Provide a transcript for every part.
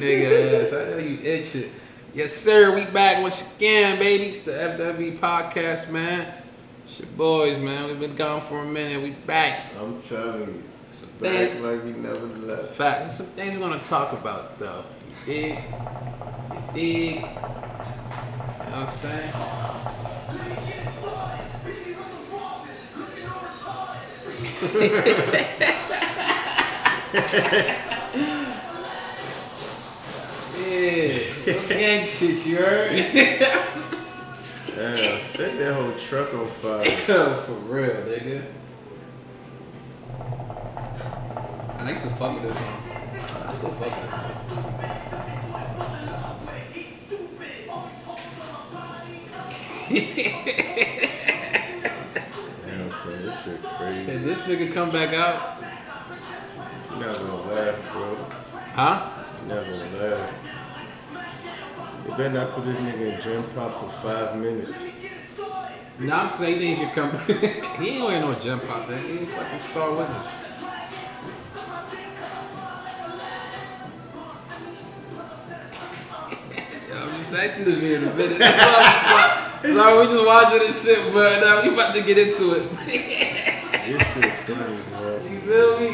Nigga ass, I know you itching. Yes, sir. We back once again, baby. It's the FWB podcast, man. It's your boys, man. We've been gone for a minute. We back. I'm telling you, Some back things, like we never left. fact, there's some things we're gonna talk about, though. You dig? You dig? You know what I'm saying? Yeah, no gang shit, you heard? Damn, set that whole truck on fire. For real, nigga. I used to fuck with this song. I still fuck with this song. Damn, son, this shit crazy. And this nigga come back out, You not gonna laugh, bro. huh? You not gonna laugh. You better not put this nigga in gen pop for five minutes. No, I'm saying he can come. he ain't wearing no gen pop, man. He ain't fucking star witness. Yo, I'm just asking this video in a minute. Sorry, we just watching this shit, but now we about to get into it. This shit funny, bro. You feel me?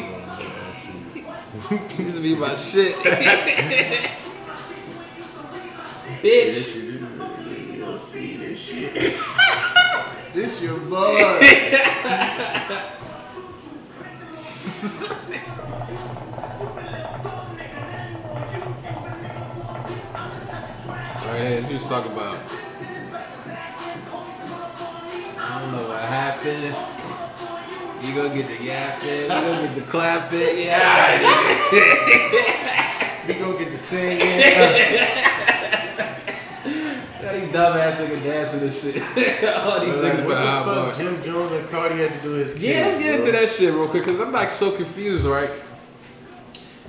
This to be my shit. This Bitch. this, you'll see this shit. this your boy. Right here, what you was talking about? I don't know what happened. You gonna get the yapping, you gonna get the clapping, yeah. We gonna get the singing. Dumbass niggas dancing this shit. All these Like, niggas what behind the fuck bars. Jim Jones and Cardi had to do his Yeah, let's get into that shit real quick, cause I'm like so confused, right?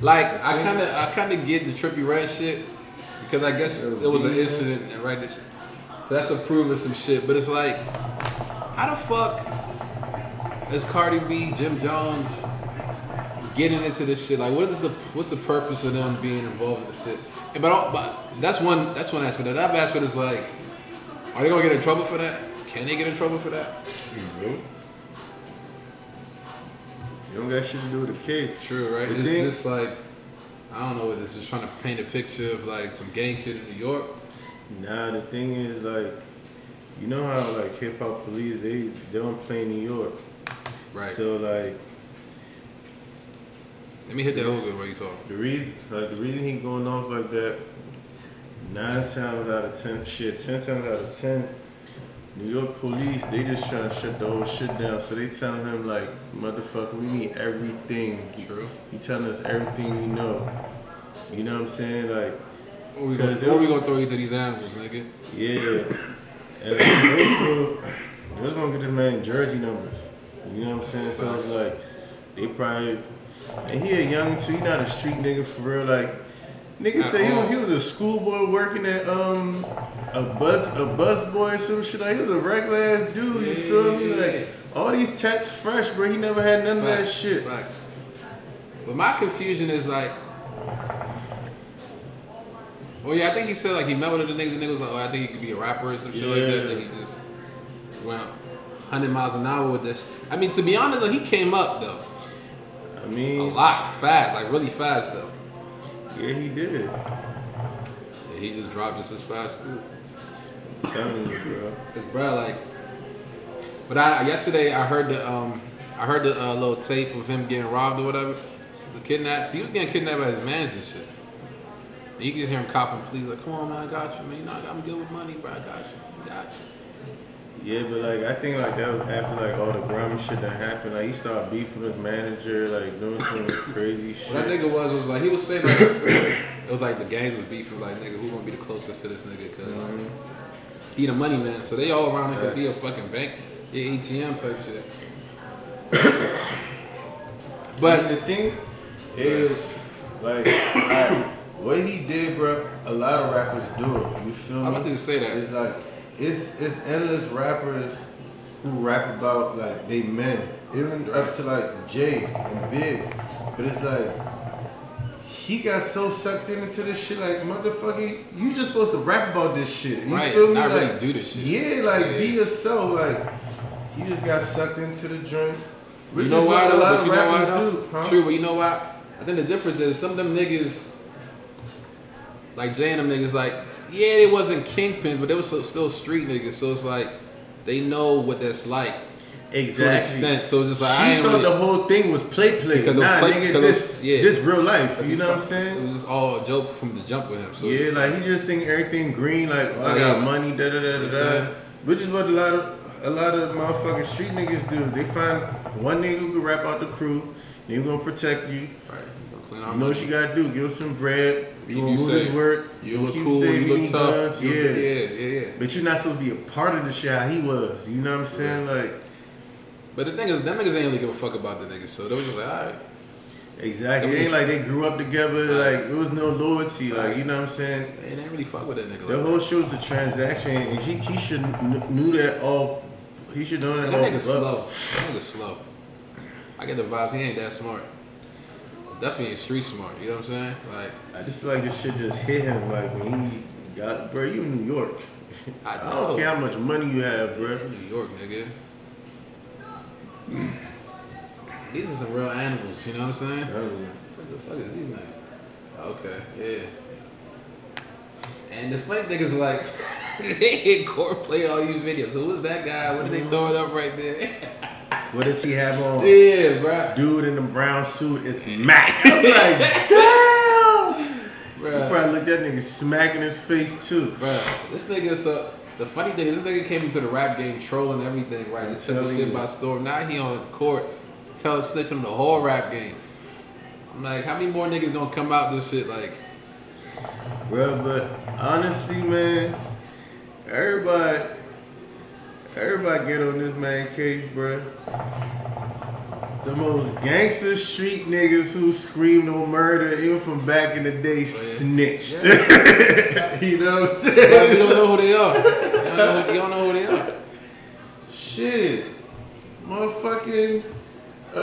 Like I kind of, I kind of get the trippy red shit, because I guess It was it was an incident, right? This, so that's approving some shit, but it's like, how the fuck is Cardi B, Jim Jones getting into this shit? Like, what is the, what's the purpose of them being involved in this shit? And but, all, but that's one, that's one aspect. That aspect is like, are they gonna get in trouble for that? Can they get in trouble for that? You don't got shit to do with the case. True, right? The It's thing- just like I don't know what this is trying to paint a picture of like some gang shit in New York. Nah, the thing is like, you know how like hip hop police they they don't play in New York. Right. So like Let me hit that hook while you talk. the reason like the reason he going off like that, nine times out of ten shit, ten times out of ten, New York police they just trying to shut the whole shit down. So they telling him like, motherfucker, we need everything. True. You telling us everything we know. You know what I'm saying? Like Or we gonna, or we gonna throw you to these animals, nigga. Yeah. And also, they was gonna get this man jersey numbers. You know what I'm saying? So it's like they probably and he a young too, he not a street nigga for real. Like nigga say he was, he was a schoolboy working at um a bus a bus boy or some shit. Like he was a regular ass dude, you Yeah, feel me? yeah, Like yeah. all these tats fresh, bro. He never had none of that shit. Facts. But my confusion is like, well, yeah, I think he said like he met with the niggas. The nigga was like, oh, I think he could be a rapper or some shit like that. And he just went 100 miles an hour with this. I mean, to be honest, though, he came up though I mean, a lot fast, like really fast though. Yeah, he did. And he just dropped just as fast too. I'm telling you, bro. Cause bro, like, but I yesterday I heard the um I heard the uh, little tape of him getting robbed or whatever. The kidnapped. He was getting kidnapped by his mans and shit. And you can just hear him copping please like, "Come on, man, I got you, man. You know, I'm good with money, bro. I got you, I got you." Yeah, but like I think like that was after like all the grimy shit that happened. Like he started beefing with his manager, like doing some crazy shit. What that shit. nigga was was like he was saying like it was like the gangs was beefing like nigga who gonna be the closest to this nigga because Mhm. he the money man. So they all around him because he a fucking bank, he ATM type shit. But But the thing is, like, like, what he did, bro. A lot of rappers do it. You feel me? I'm about to say that. It's like it's it's endless rappers who rap about like they men, even up to like Jay and Biggs. But it's like he got so sucked into this shit, like motherfucker, you just supposed to rap about this shit. You Right, feel me? not really like, do this shit. Yeah, like Yeah. be yourself. Like he just got sucked into the drink. Which you know is why what a though? lot of you know why though? do, huh? True, but you know why? I think the difference is some of them niggas, like Jay and them niggas, like yeah, they wasn't kingpins, but they was still street niggas. So it's like they know what that's like to an extent. So it's just like I He thought really. the whole thing was play play. Because Nah, play- nigga, this was- yeah. this real life. You know what I'm saying? It was just all a joke from the jump with him. So Yeah, like he just think everything green, like oh, I got yeah. money, da da da da da. Which is what a lot of a lot of motherfucking street niggas do. They find one nigga who can rap out the crew, They gonna protect you. right. Clean our You know what you gotta do. Give us some bread. You Keep gonna you move this work. You look cool. You look tough. guns, Yeah. yeah, yeah, yeah. But you're not supposed to be a part of the shit he was. You know what I'm saying? Like But the thing is, them niggas ain't really give a fuck about the niggas. So they was just like, all right. exactly. It ain't like they grew up together. Facts. Like there was no loyalty. Like you know what I'm saying? They didn't really fuck with that nigga. The Like whole was a transaction, and he, he should knew that off. He should know that That nigga slow. That nigga slow. I get the vibe he ain't that smart. Definitely street smart. You know what I'm saying? Like I just feel like this shit just hit him like when he got, bro. You in New York. I I don't care how much money you have, bro. in New York, nigga. These are some real animals. You know what I'm saying? What the fuck is these nights? Okay, yeah. And this funny thing is like, they hit court play all these videos. Who was that guy? What did they mm-hmm. throw it up right there? What does he have on? yeah, bro. Dude in the brown suit is Mac. I'm like, damn. You Bruh. probably looked that nigga smacking his face too. Bro, this nigga so the funny thing is this nigga came into the rap game trolling everything, right? Just took telling shit by storm. Now he on court telling snitch him the whole rap game. I'm like, how many more niggas gonna come out this shit like Bro, but honestly, man, everybody, everybody get on this man case, bro. The most gangster street niggas who screamed on murder, even from back in the day, snitched. you know what I'm But saying? don't know who they are. You don't know who, you don't know who they are. Shit, motherfucking, uh,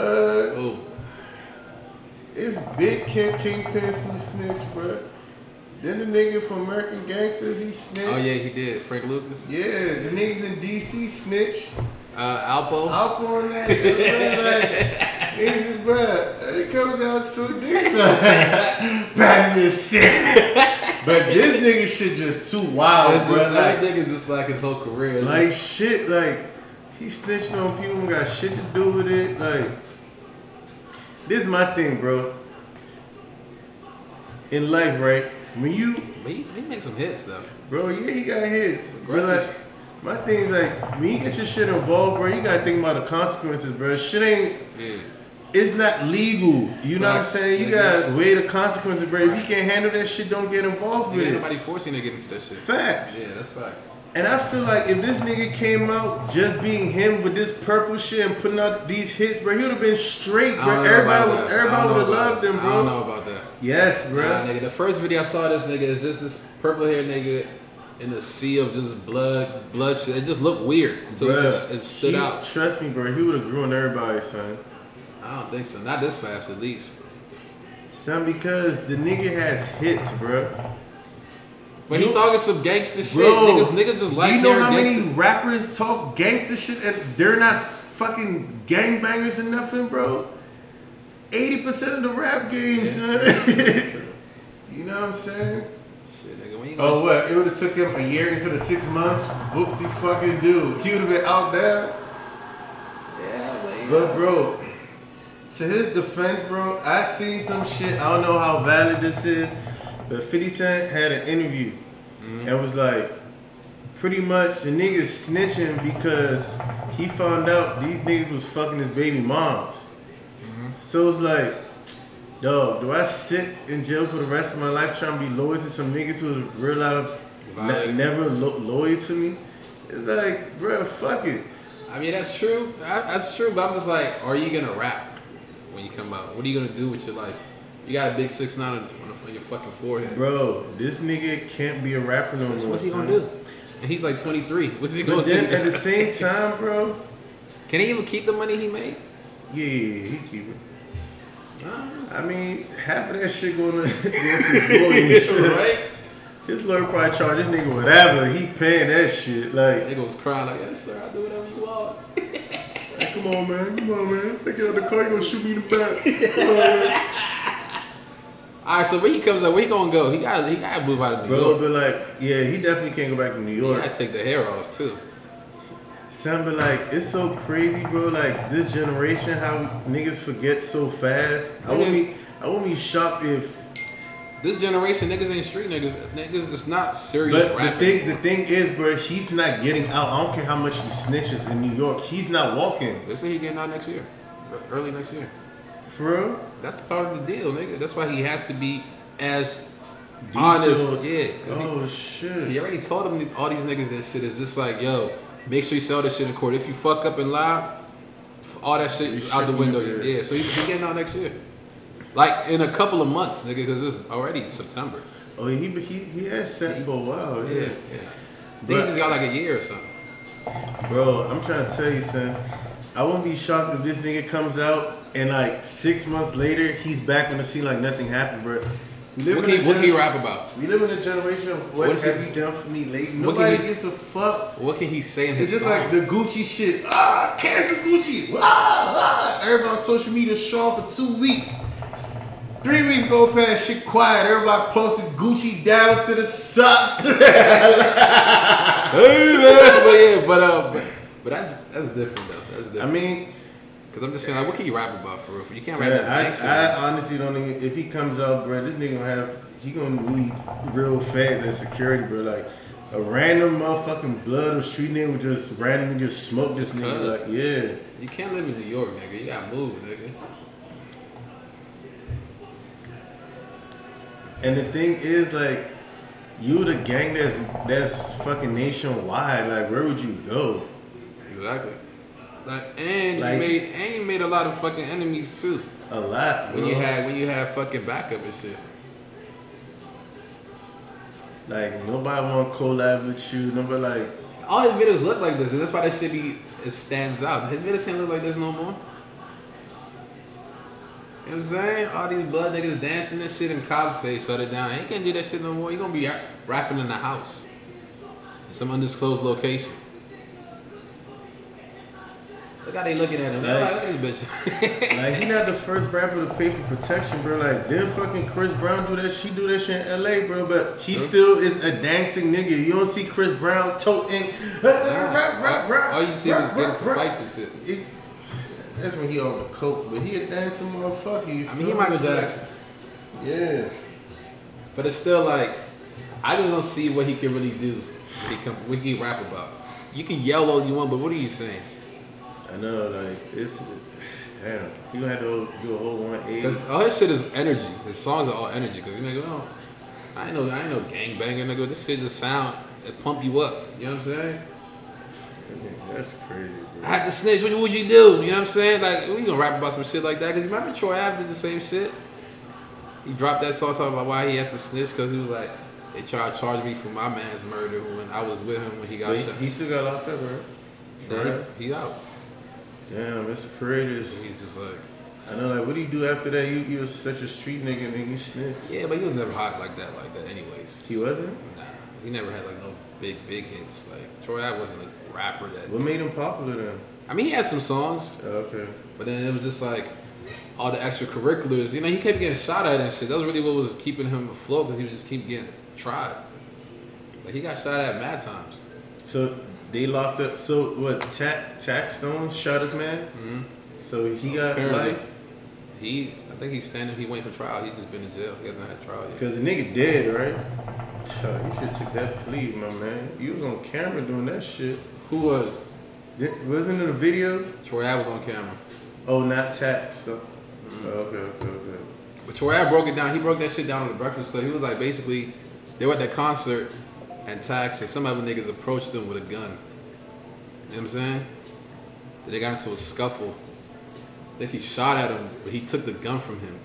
Oh, it's big King Kingpins who snitched, bro. Then the nigga from American Gangsters, he snitched. oh yeah, he did. Frank Lucas. Yeah, the niggas in DC snitch. Uh, Alpo. Up on that, like, it's, bruh, it comes down to this, like, Batman shit. But this nigga shit just too wild, It's bro. just, Like, that nigga just like his whole career. Like shit, like, he snitching on people who got shit to do with it. Like, this is my thing, bro. In life, right? When you he, he made some hits though. Bro, yeah, he got hits. But like, my thing is like, when you get your shit involved, bro, you gotta think about the consequences, bro. Shit ain't, Yeah. it's not legal. You know what I'm saying? You gotta weigh the consequences, bro. If you can't handle that shit, don't get involved Nigga, with ain't it. nobody forcing you to get into that shit. Facts. Yeah, that's facts. And I feel like if this nigga came out just being him with this purple shit and putting out these hits, bro, he would have been straight, bro. Everybody, would, everybody would have loved him, bro. I don't know about that. Yes, bro. Nah, nigga. The first video I saw this nigga is just this purple hair nigga in the sea of just blood, blood shit. It just looked weird, so it, just, it stood he- out. Trust me, bro. He would have grew on everybody, son. I don't think so. Not this fast, at least. Son, because the nigga has hits, bro. But he You- talking some gangster shit. Bro, Niggas, niggas just like you know how many gangster. rappers talk gangster shit and they're not fucking gangbangers and nothing, bro? 80% of the rap game, son. you know what I'm saying? Shit, nigga. Oh, what? It would have took him a year instead of six months? Whoop the fucking dude. He would have been out there. yeah, but, yeah. But, bro, to his defense, bro, I seen some shit. I don't know how valid this is, but 50 Cent had an interview mm-hmm. and was like, pretty much the niggas snitching because he found out these niggas was fucking his baby moms. Mm-hmm. So it's like, dog, do I sit in jail for the rest of my life trying to be loyal to some niggas who was real out of ne- never lo- loyal to me? It's like, bro, fuck it. I mean, that's true. That- That's true. But I'm just like, are you gonna rap when you come out? What are you gonna do with your life? You got a big six nine on on your fucking forehead. Bro, this nigga can't be a rapper no more. What's he gonna do? And he's like 23. What's he gonna do? at the same time, bro, Can he even keep the money he made? yeah, he keep it. I mean, half of that shit going to his lawyers. right? His lawyer probably charge this nigga whatever. He paying that shit. Like, Nigga was crying like, yes sir, I'll do whatever you want. like, come on, man. Come on, man. Take out the car. You gonna shoot me in the back. Come on, man. All right, so where he comes up, where he gonna go? He got he got to move out of New York. Bro, York. but like, yeah, he definitely can't go back to New York. I take the hair off too. Son, but like, it's so crazy, bro. Like this generation, how niggas forget so fast. I wouldn't be, I wouldn't be shocked if. This generation, niggas ain't street niggas. Niggas, it's not serious But the thing, the thing is, bro, he's not getting out. I don't care how much he snitches in New York. He's not walking, They say he getting out next year, early next year. For real. That's part of the deal, nigga. That's why he has to be as honest. Detailed. Yeah. 'cause he- Oh shit. He already told them all these niggas that shit is just like, yo, make sure you sell this shit in court. If you fuck up and lie, all that shit You out the window. Yeah, so he, he getting out next year. Like in a couple of months, nigga, because it's already September. Oh, he he he has set for a while. Yeah, Yeah. yeah. But- he just got like a year or something. Bro, I'm trying to tell you, son. I wouldn't be shocked if this nigga comes out and like six months later he's back on the scene like nothing happened, bro. We live What in can, what can he rap about? We live in a generation of what, What have it- you done for me lately? Nobody he- gives a fuck. What can he say in his It's just like the Gucci shit. Ah, cancel Gucci. Ah, ah. Everybody on social media showing for two weeks. Three weeks go past, shit quiet. Everybody posted Gucci down to the socks. but yeah, but uh, but, but that's that's different though. That's different. I mean, Because I'm just saying, like, what can you rap about for real? You can't rap about I, gangster. I honestly don't think if he comes out, bro, this nigga gonna have he gonna need real fans and security, bro. Like a random motherfucking blood or street nigga would just randomly just smoke this nigga. Like, yeah. You can't live in New York, nigga. You gotta move, nigga. And the thing is, like, you the gang that's that's fucking nationwide. Like, where would you go? Exactly. Like, and Like- you made and you made a lot of fucking enemies too. A lot, bro. When you had when you had fucking backup and shit. like nobody want to collab with you. Nobody like. All his videos look like this, and that's why that shit be it stands out. His videos can't look like this no more. You know what I'm saying? All these blood niggas dancing and shit, and cops say shut it down. He can't do that shit no more. You gonna be rapping in the house, in some undisclosed location. Look how they looking at him. Like- like, look at this bitch. Like he not the first rapper to pay for protection, bro. Like didn't fucking Chris Brown do that? She do that shit in LA, bro. But he still is a dancing nigga. You don't see Chris Brown toting. All you see is getting to fights and shit. It- that's when he on the coke, but he a dancing motherfucker. You I mean, he Michael? Jackson, Yeah. but it's still like I just don't see what he can really do. What he can, what he rap about. You can yell all you want, but what are you saying? I know, like it's damn. You gonna have to do a whole one eight. All his shit is energy. His songs are all energy. Cause you nigga, oh, I ain't know, I ain't no gang banger, nigga. This shit just sound, it pump you up. You know what I'm saying? That's crazy, I bro. had to snitch. What would you do? You know what I'm saying? Like, we gonna rap about some shit like that? Cause you remember Troy Ave did the same shit. He dropped that song talking about why he had to snitch. Cause he was like, they tried to charge me for my man's murder when I was with him when he got shot. he, still got locked up, he, he out. Damn, it's crazy. He's just like, I know, like, what do you do after that? You you was such a street nigga, nigga. You snitch. yeah, but he was never hot like that, like that, anyways. He wasn't. Nah, he never had like no big, big hits. Like Troy Ave wasn't a rapper that. What made him popular then? I mean, he had some songs, Oh, okay. but then it was just like all the extracurriculars. You know, he kept getting shot at and shit. That was really what was keeping him afloat because he would just keep getting tried. Like he got shot at mad times. So they locked up. So what? Tax Tax Stone shot his man. Mm-hmm. So he got Apparently. life He, I think he's standing. He waiting for trial. He just been in jail. He hasn't had trial yet. because the nigga dead, right? You should take that plea, my man. You was on camera doing that shit. Who was? Wasn't it a video? Troy Ave was on camera. Oh, not Tax. So. Mm-hmm. Oh, okay, okay, okay. But Troy Ave broke it down. He broke that shit down on the Breakfast Club. He was like, basically, they were at that concert, and Tax and some other niggas approached them with a gun. You know what I'm saying? They got into a scuffle. I think he shot at him, but he took the gun from him.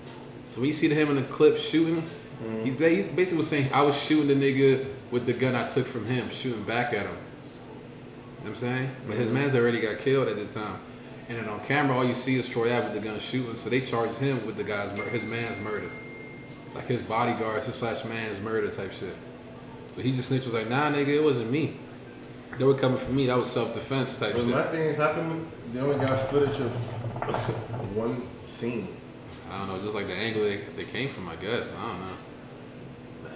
So when you see him in the clip shooting, mm-hmm. he, ba- he basically was saying, I was shooting the nigga with the gun I took from him, shooting back at him. You know what I'm saying? But his mm-hmm. man's already got killed at the time. And then on camera, all you see is Troy Ave with the gun shooting. So they charged him with the guy's mur- his man's murder, like his bodyguards, his slash man's murder type shit. So he just snitched was like, nah, nigga, it wasn't me. They were coming for me. That was self defense type But shit. my thing is, how come they only got footage of one scene? I don't know, just like the angle they, they came from, I guess. I don't know.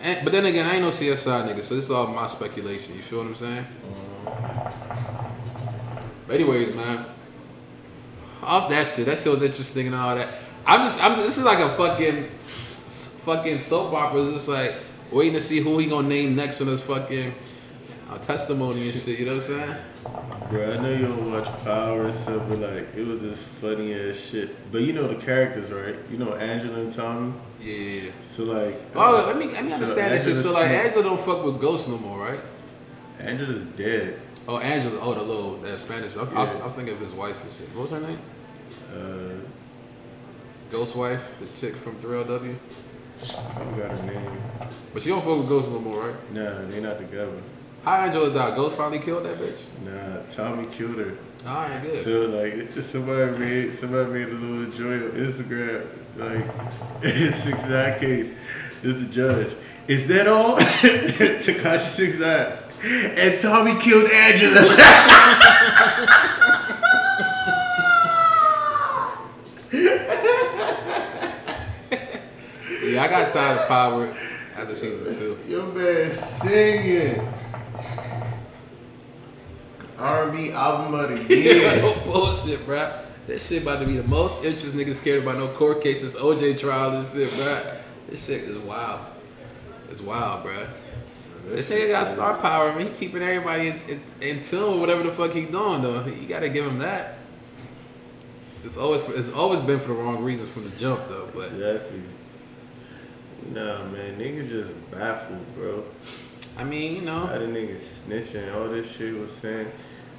And, but then again, I ain't no CSI nigga, so this is all my speculation. You feel what I'm saying? Mm-hmm. But anyways, man, off that shit. That shit was interesting and all that. I'm just, I'm. This is like a fucking, fucking soap opera. It's just like waiting to see who he gonna name next in his fucking uh, testimony and shit. You know what I'm saying? Bro, I know you don't watch Power and stuff, but like it was this funny ass shit. But you know the characters, right? You know Angela and Tommy. Yeah. yeah, yeah. So like, Oh, let me let me so understand that shit. So like, Angela don't fuck with ghosts no more, right? Angela's dead. Oh, Angela. Oh, the little that Spanish. I was, I was, I was thinking of his wife and shit. What was her name? Uh, Ghost wife, the chick from 3LW. I forgot her name. But she don't fuck with ghosts no more, right? Nah, they not together. How Angela died? Ghost finally killed that bitch. Nah, Tommy killed her. All right, good. So like somebody made somebody made a little joint on Instagram like six nine case is the judge. Is that all? Tekashi six nine. And Tommy killed Angela. I got tired of Power after season two. Your man singing. R&B album of the year. no bullshit, bruh. This shit about to be the most interest niggas scared about no court cases, OJ trial and shit, bruh. This shit is wild. It's wild, bruh. This nigga got star power. I mean, he keeping everybody in, in, in tune with whatever the fuck he doing, though. You gotta give him that. It's just always it's always been for the wrong reasons from the jump, though. But Exactly. Nah, man, nigga just baffled, bro. I mean, you know. How the nigga snitching, all this shit was saying.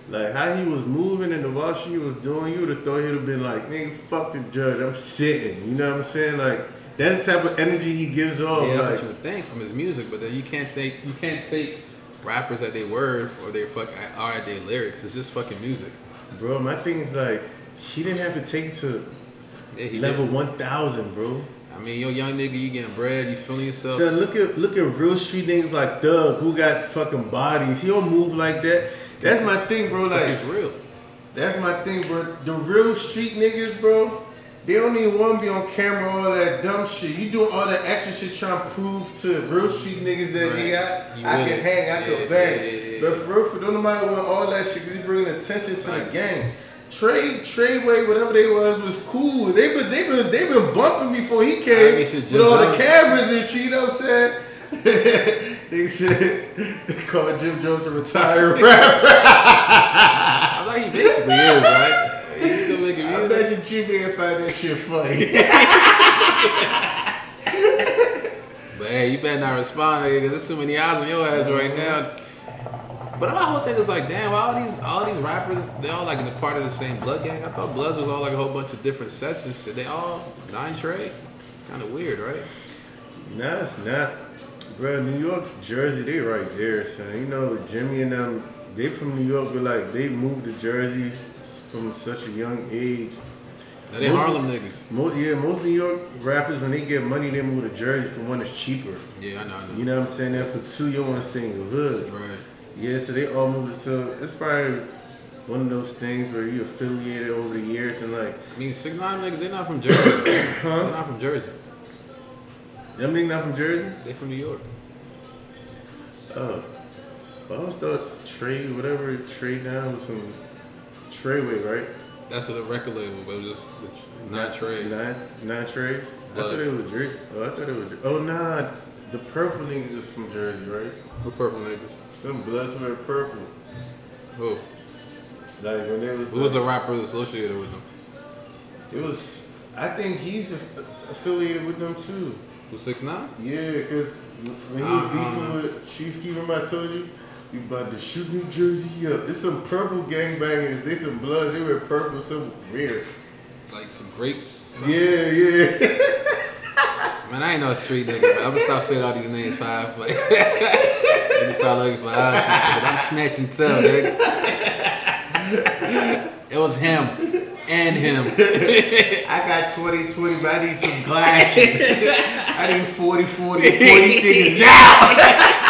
Like how he was moving and the what he was doing, you would have thought he'd have been like, nigga, fuck the judge, I'm sitting. You know what I'm saying? Like that's the type of energy he gives off. yeah, that's like, what you would think from his music. But then you can't think you can't take rappers at their word or their fuck are at their lyrics. It's just fucking music. bro, my thing is like, he didn't have to take it to Yeah, level did. one thousand, bro. I mean, yo, young nigga, you getting bread, you feeling yourself. So look at look at real street niggas like Doug who got fucking bodies. He don't move like that. That's my thing, bro. Like, it's real. That's my thing, bro. The real street niggas, bro, they don't even want to be on camera, all that dumb shit. You doing all that extra shit trying to prove to real street niggas that Right. You I, I can it. hang, I Yeah, can bang. yeah, yeah, yeah. But for real, for don't nobody want all that shit because he bringing attention to the Facts. Trade, Treyway, whatever they was, was cool. They been, they been, they been bumping before he I came with all the cameras and shit. You know what I'm saying? they said they called Jim Jones a retired rapper. I'm like he basically is, right? He's still making I music. bet you G-Man find that shit funny. But hey, you better not respond, nigga, because there's too many eyes on your ass right now. But my whole thing is like, damn, all these all these rappers, they all like in the part of the same blood gang. I thought Bloods was all like a whole bunch of different sets and shit. They all nine trade. It's kind of weird, right? nah, it's not. Bro, New York, Jersey, they right there, son. You know, Jimmy and them, they from New York, but like they moved to Jersey from such a young age. Now they Most- Harlem niggas. Most, yeah, most New York rappers, when they get money, they move to Jersey for one, it's cheaper. Yeah, I know, I know. You know what I'm saying? That's for two, you want to stay in the hood. Right. Yeah, so they all moved. So it's probably one of those things where you affiliated over the years and like, I mean, six nine niggas, they're not from Jersey. They're not from Jersey. them niggas not from Jersey? They from New York. Oh. But I always thought Trey, whatever Trey down was from Treyway, right? That's what the record label, but it was just the- not. Nine, nine Treys? I thought it was Jersey. Oh, I thought it was. Oh, nah. The purple niggas is from Jersey, right? Who purple niggas? Some bloods wear purple. Who? Like when they was. Who was like, a rapper associated with them? It was. I think he's affiliated with them too. Who six nine? Yeah, because when he was Uh-uh. beefing with Chief Keef, remember I told you? We about to shoot New Jersey up. There's some purple gangbangers. They some bloods. They wear purple. some weird. Like some grapes. Yeah, yeah. Man, I ain't no street nigga. I'm gonna stop saying all these names five. But let me start looking for eyes and shit. I'm snatching tail, nigga. It was him. and him. I got 20 20, but I need some glasses. I need 40 40 40 niggas out.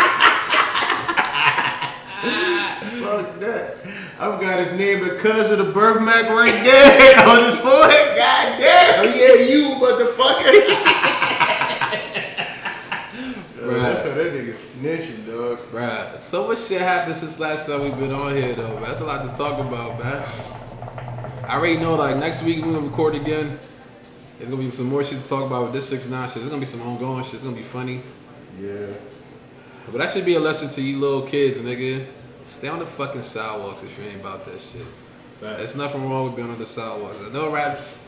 Fuck that. I've got his name because of the birthmark right there on his forehead. God damn. Oh, yeah, you motherfucker. Bro, that's how that nigga snitching, dog. Bruh, so much shit happened since last time we've been on here, though, man. That's a lot to talk about, man. I already know, like, next week we're gonna record again. There's gonna be some more shit to talk about with this 6 9 shit. There's gonna be some ongoing shit. It's gonna be funny. Yeah. But that should be a lesson to you little kids, nigga. Stay on the fucking sidewalks if you ain't about that shit. There's nothing wrong with being on the sidewalks. I know rappers,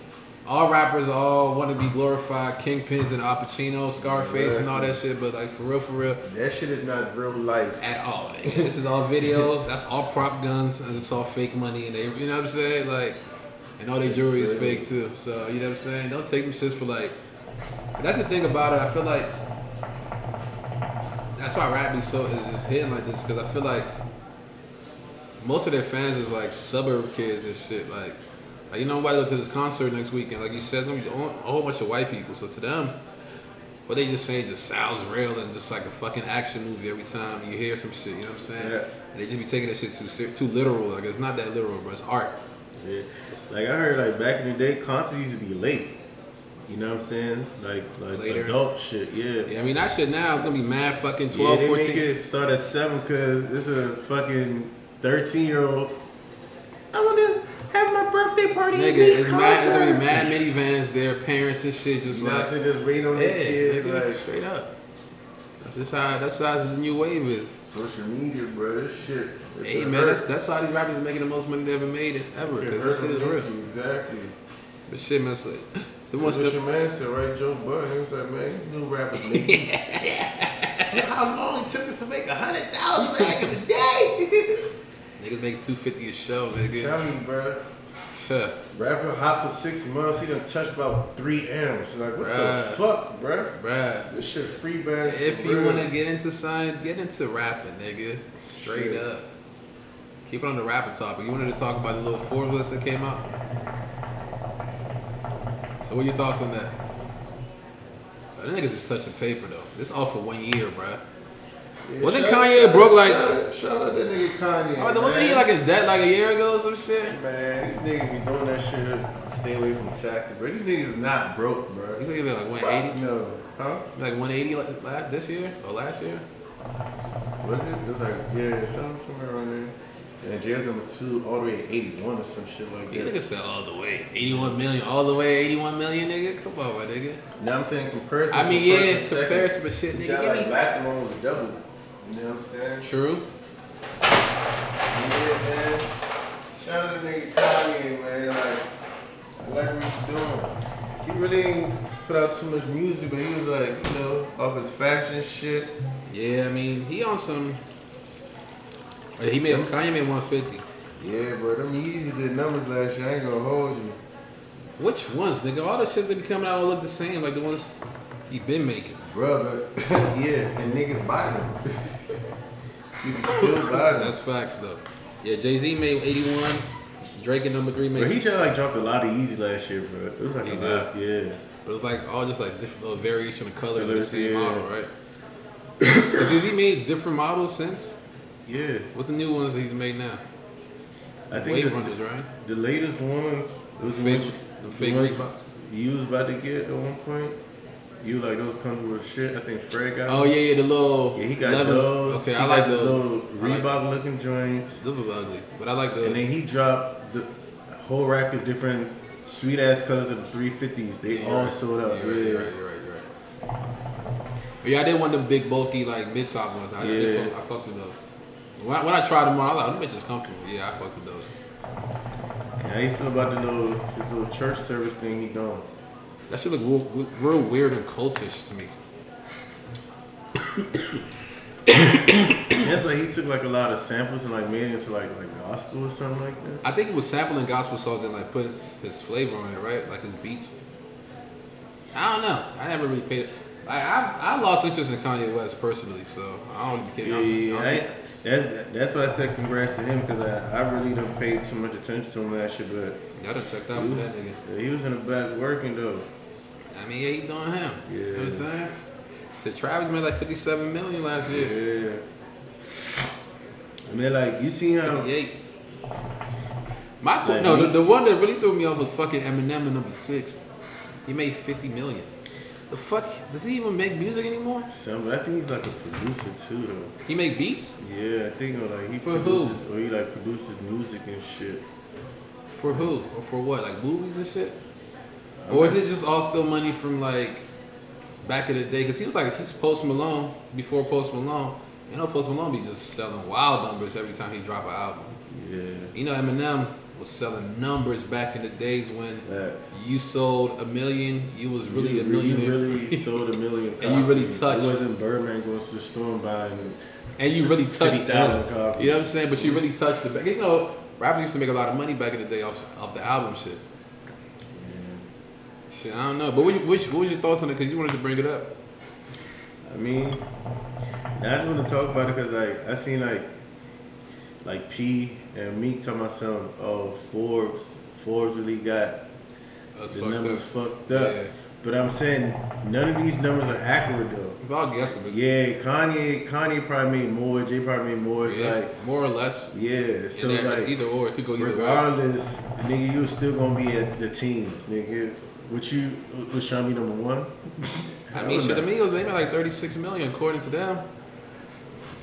all rappers all want to be glorified kingpins and Al Pacino, Scarface, and all that shit, but like for real, for real, That shit is not real life. at all. this is all videos. That's all prop guns, and it's all fake money, and they, you know what I'm saying? Like, and all their jewelry is fake too. So you know what I'm saying? Don't take them shits for like. That's the thing about it. I feel like that's why rap be so is just hitting like this because I feel like most of their fans is like suburb kids and shit. Like, like you know, nobody go to this concert next weekend. Like you said, gonna be a whole bunch of white people. So to them, what they just saying just sounds real and just like a fucking action movie every time you hear some shit. You know what I'm saying? Yeah. And they just be taking that shit too too literal. Like it's not that literal, bro. It's art. Yeah. Like I heard, like back in the day, concerts used to be late. You know what I'm saying? Like like Later. adult shit. Yeah. Yeah, I mean that shit now is gonna be mad fucking Yeah, 12, they 14. make it start at seven because it's a fucking thirteen year old. I want to have my birthday party. Nigga, at this it's mad. It's gonna be concert. mad minivans. Their parents and shit just You like I'm? Just waiting on yeah, their kids. nigga, Like straight up. That's just how that's how this new wave is. social media, bro. This shit. it's Hey man, that's hurt. that's why these rappers are making the most money they ever made it ever. It Cause hurt this shit is them, real. Exactly. But shit, man, it's like someone What's slip. your man said, right? Joe Budden. He was like, man, these new rappers make me sick. How long it took us to make a hundred thousand back in the day. Niggas make two fifty a show, nigga. Tell me, bro. Sure. Rapper hot for six months. He done touched about three M's. Like, what Bruh. the fuck, bruh? Bruh. This shit free band. If you wanna get into sign, get into rapping, nigga. Straight Shit. up. Keep it on the rapper topic. You wanted to talk about the little Forbes list that came out? So what are your thoughts on that? The niggas is touching paper though. This all for one year, bruh. Yeah, Wasn't Kanye broke like- Shout, out- shout out that nigga Kanye. Oh, the one thing he like in debt like a year ago or some shit. Man, these niggas be doing that shit. Stay away from taxes, bro. These niggas is not broke, bro. You think he like 180? No. Huh? Like 180 like last, this year or last year? Was it? It was like, yeah, something somewhere around there. And Jay's number two, all the way at 81 or some shit like Yeah, that. nigga said all the way. 81 million, all the way 81 million, nigga. Come on, my nigga. Now I'm saying comparison. I mean, yeah, comparison, but shit, nigga, give like me. Black the one was double. You know what I'm saying? True. Yeah, man. Shout out to nigga Kanye, man. Like, I like what he's doing. He really ain't put out too much music, but he was like, you know, off his fashion shit. Yeah, I mean, he on some. He made Kanye made 150. Yeah, bro, them Yeezy did numbers last year. I ain't gonna hold you. Which ones, nigga? All the shit that be coming out all look the same, like the ones he been making. Brother, yeah, and niggas buy them. you can still buy them. That's facts though. Yeah, Jay Z made 81. Drake at number three made. But he just like dropped a lot of Yeezy last year, bro. It was like He a did. lot, yeah. But it was like all just like different little variation of colors of the same yeah. model, right? Has he made different models since? Yeah. What's the new ones that he's made now? I think Wave the, Runners, right? the latest ones was the Fake, the the fake ones Reeboks. you was about to get at one point. You like those with shit. I think Fred got. Oh them. yeah, yeah, the little Yeah, he got 11s. those. Okay, He I like the those. Little I like- Reebok looking joints. Those was ugly, but I like those. And then he dropped the whole rack of different sweet ass colors of the 350s. They Yeah, all right. sold out. Yeah, Yeah. right, right, right, right. But yeah, I did want them big, bulky, like mid top ones. I, I, did Yeah. I fucked with those. When I, when I tried them on, I was like, them bitches comfortable. Yeah, I fucked with those. How you feel about the little this little church service thing he doing? That shit look real, real weird and cultish to me. It's like he took like a lot of samples and like made it into like like gospel or something like that. I think it was sampling gospel songs and like put his, his flavor on it, right? Like his beats. I don't know. I never really paid. Like I, I lost interest in Kanye West personally, so I don't care. Yeah, yeah, I I, that's that's why I said congrats to him because I, I really don't pay too much attention to him last year, but Y'all done checked out for that nigga. he was in the back working though. I mean, yeah, he doing him. You know what I'm saying? So Travis made like 57 million last year. Yeah. I mean, like you see how 58. My Like, no, the, the one that really threw me off was fucking Eminem in number six. He made 50 million. The fuck? Does he even make music anymore? some, I think he's like a producer too though. He make beats Yeah, I think like he For who? produces, or he like produces music and shit. for who or for what? Like movies and shit? Or is it just all still money from like back in the day? Because he was like he's Post Malone before Post Malone. You know, Post Malone be just selling wild numbers every time he drop an album. Yeah. You know, Eminem was selling numbers back in the days when you sold a million, you was really you, a millionaire, You really sold a million copies. And you really touched- It wasn't Birdman going to the store and buying. and you really touched 50,000 that. copies. You know what I'm saying? But you really touched the back. You know, rappers used to make a lot of money back in the day off, off the album shit. Shit, I don't know. But what, which, what was your thoughts on it? Because you wanted to bring it up. I mean, I just want to talk about it because like I seen like like P and Meek talking about some oh Forbes Forbes really got That's the fucked numbers up. fucked up. Yeah. But I'm saying none of these numbers are accurate though. It's all guesstimates. Yeah, Kanye Kanye probably made more. Jay probably made more. It's Yeah, like more or less. yeah, so And it's that- like either or, it could go either way. regardless, nigga, you still gonna be at the teams, nigga. What you was to be number one? I mean, shit, the Migos, they made like 36 million according to them.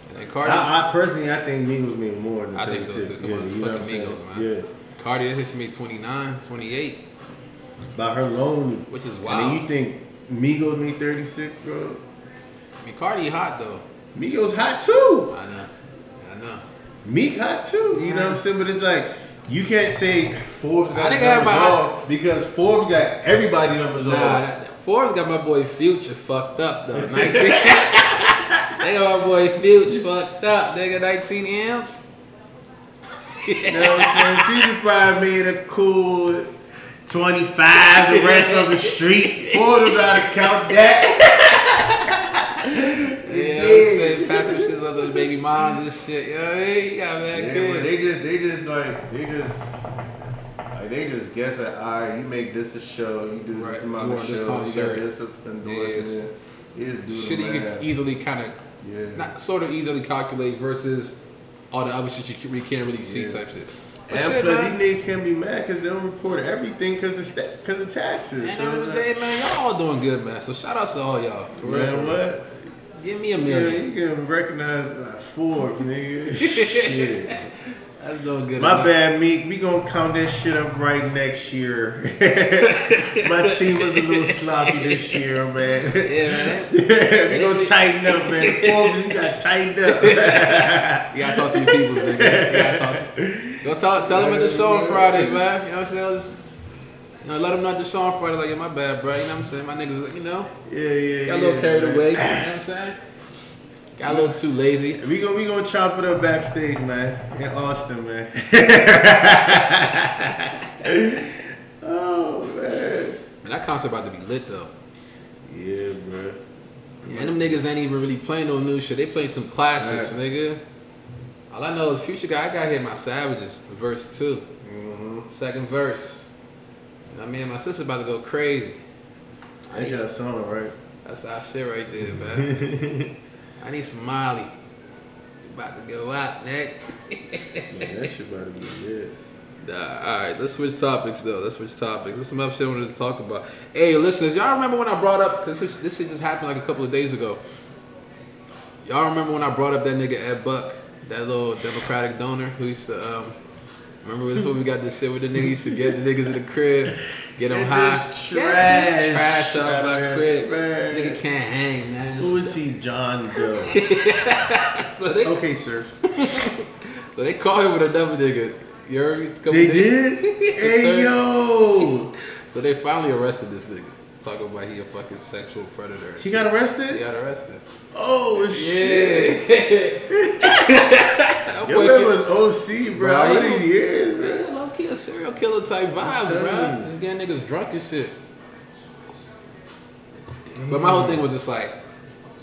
And then Cardi, I, I personally, I think Migos made more than I think so, too. Come on, it's you fucking what I'm saying? Migos, man. Yeah, Cardi, said she made 29, 28, by her lonely. which is I wild. mean, you think Migos made 36, bro? I mean, Cardi hot though. Migos hot too. I know. I know. Meek hot too. You know what I'm saying? But it's like you can't say Forbes got I numbers my- off because Forbes got everybody numbers Nah, off. Forbes got my boy Future fucked up though. 19. they got my boy Future fucked up. They got 19 amps. You know what I'm saying? Future probably made a cool 25, the rest of the street. Forbes know how to count that. Yeah, I'm Yeah. saying Those baby moms and shit. You know what I mean? You got mad Yeah, kids. they just, they just like, they just, like they just guess that, all right, you make this a show, you do Right, this amount of shows, concert. you got this endorsement. You just do shit you can easily kind of, Yeah. not sort of easily calculate versus all the other shit you can't really see Yeah. type shit. But And shit, man. these niggas can be mad because they don't report everything because of, sta- of taxes. At the So end of the day, man, y'all all doing good, man. So shout outs to all y'all. For like, real. for man, real. what? Give me a Yeah, million. you can recognize like Forbes, nigga. Shit. That's doing good. My enough. bad, Meek. We gonna count that shit up right next year. My team was a little sloppy this year, man. Yeah, man. we gonna tighten up, man. Forbes, you gotta tighten up. You gotta talk to your peoples, nigga. You gotta talk to Go talk, tell them at the show on Friday, man. You know what I'm saying? You know, let them know the show on Friday, like, yeah, my bad, bro. You know what I'm saying? My niggas, you know, yeah, yeah. got a little yeah, carried man. away. You know what I'm saying? Got a little too lazy. We gonna we gonna chop it up backstage, man, in Austin, man. oh man. Man, that concert about to be lit, though. Yeah, bro. And them niggas ain't even really playing no new shit. They playing some classics, Right. nigga. All I know is Future guy. I got here my Savages, verse 2 Mm-hmm. Second verse. You know what I mean, my sister about to go crazy. I That's need, your song, right? that's our shit right there, man. I need some Molly. About to go out, Nick. Yeah, that shit about to be good. Nah, all right, let's switch topics though. Let's switch topics. What's some other shit I wanted to talk about? Hey, listeners, y'all remember when I brought up because this, this shit just happened like a couple of days ago. Y'all remember when I brought up that nigga Ed Buck, that little Democratic donor who used to um. Remember this when we got this shit with the nigga used to get the niggas in the crib, get them Get high, this get this trash trash out my crib. man. Nigga can't hang, man. Who is he, John Doe? So they, okay, sir. so they call him with another nigga. You heard me? They days- did? Hey, yo! So they finally arrested this nigga. Talking about he a fucking sexual predator. He got arrested. He got arrested. Oh, shit. Yeah. Yo, that was OC, bro. How many years, bro? Yeah, low key a serial killer type vibes, bro. you. Just getting niggas drunk and shit. But my whole thing was just like,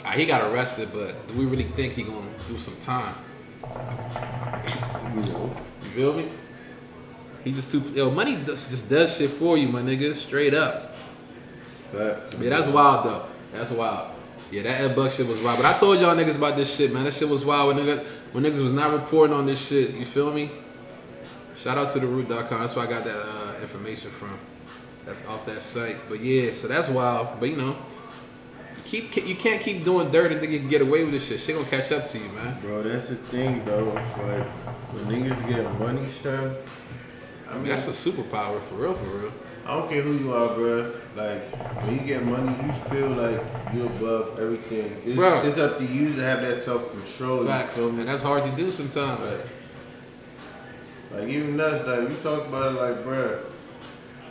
ah, he got arrested, but do we really think he gonna do some time? You. You feel me? He just too yo money just does shit for you, my nigga. Straight up. Facts. Yeah, that's wild though. That's wild. Yeah, that Ed Buck shit was wild. But I told y'all niggas about this shit, man. That shit was wild when niggas when niggas was not reporting on this shit. You feel me? Shout out to the root.com. That's where I got that uh, information from. That's off that site. But yeah, so that's wild. But you know, you keep you can't keep doing dirt and think you can get away with this shit. Shit gonna catch up to you, man. Bro, that's the thing, though. Like, when niggas get money, son, I mean, that's a superpower for real, for real. I don't care who you are, bro. Like, when you get money, you feel like you're above everything. It's, it's up to you to have that self control. Facts, You feel me? and that's hard to do sometimes. Like, even us, like, we talk about it like, bro.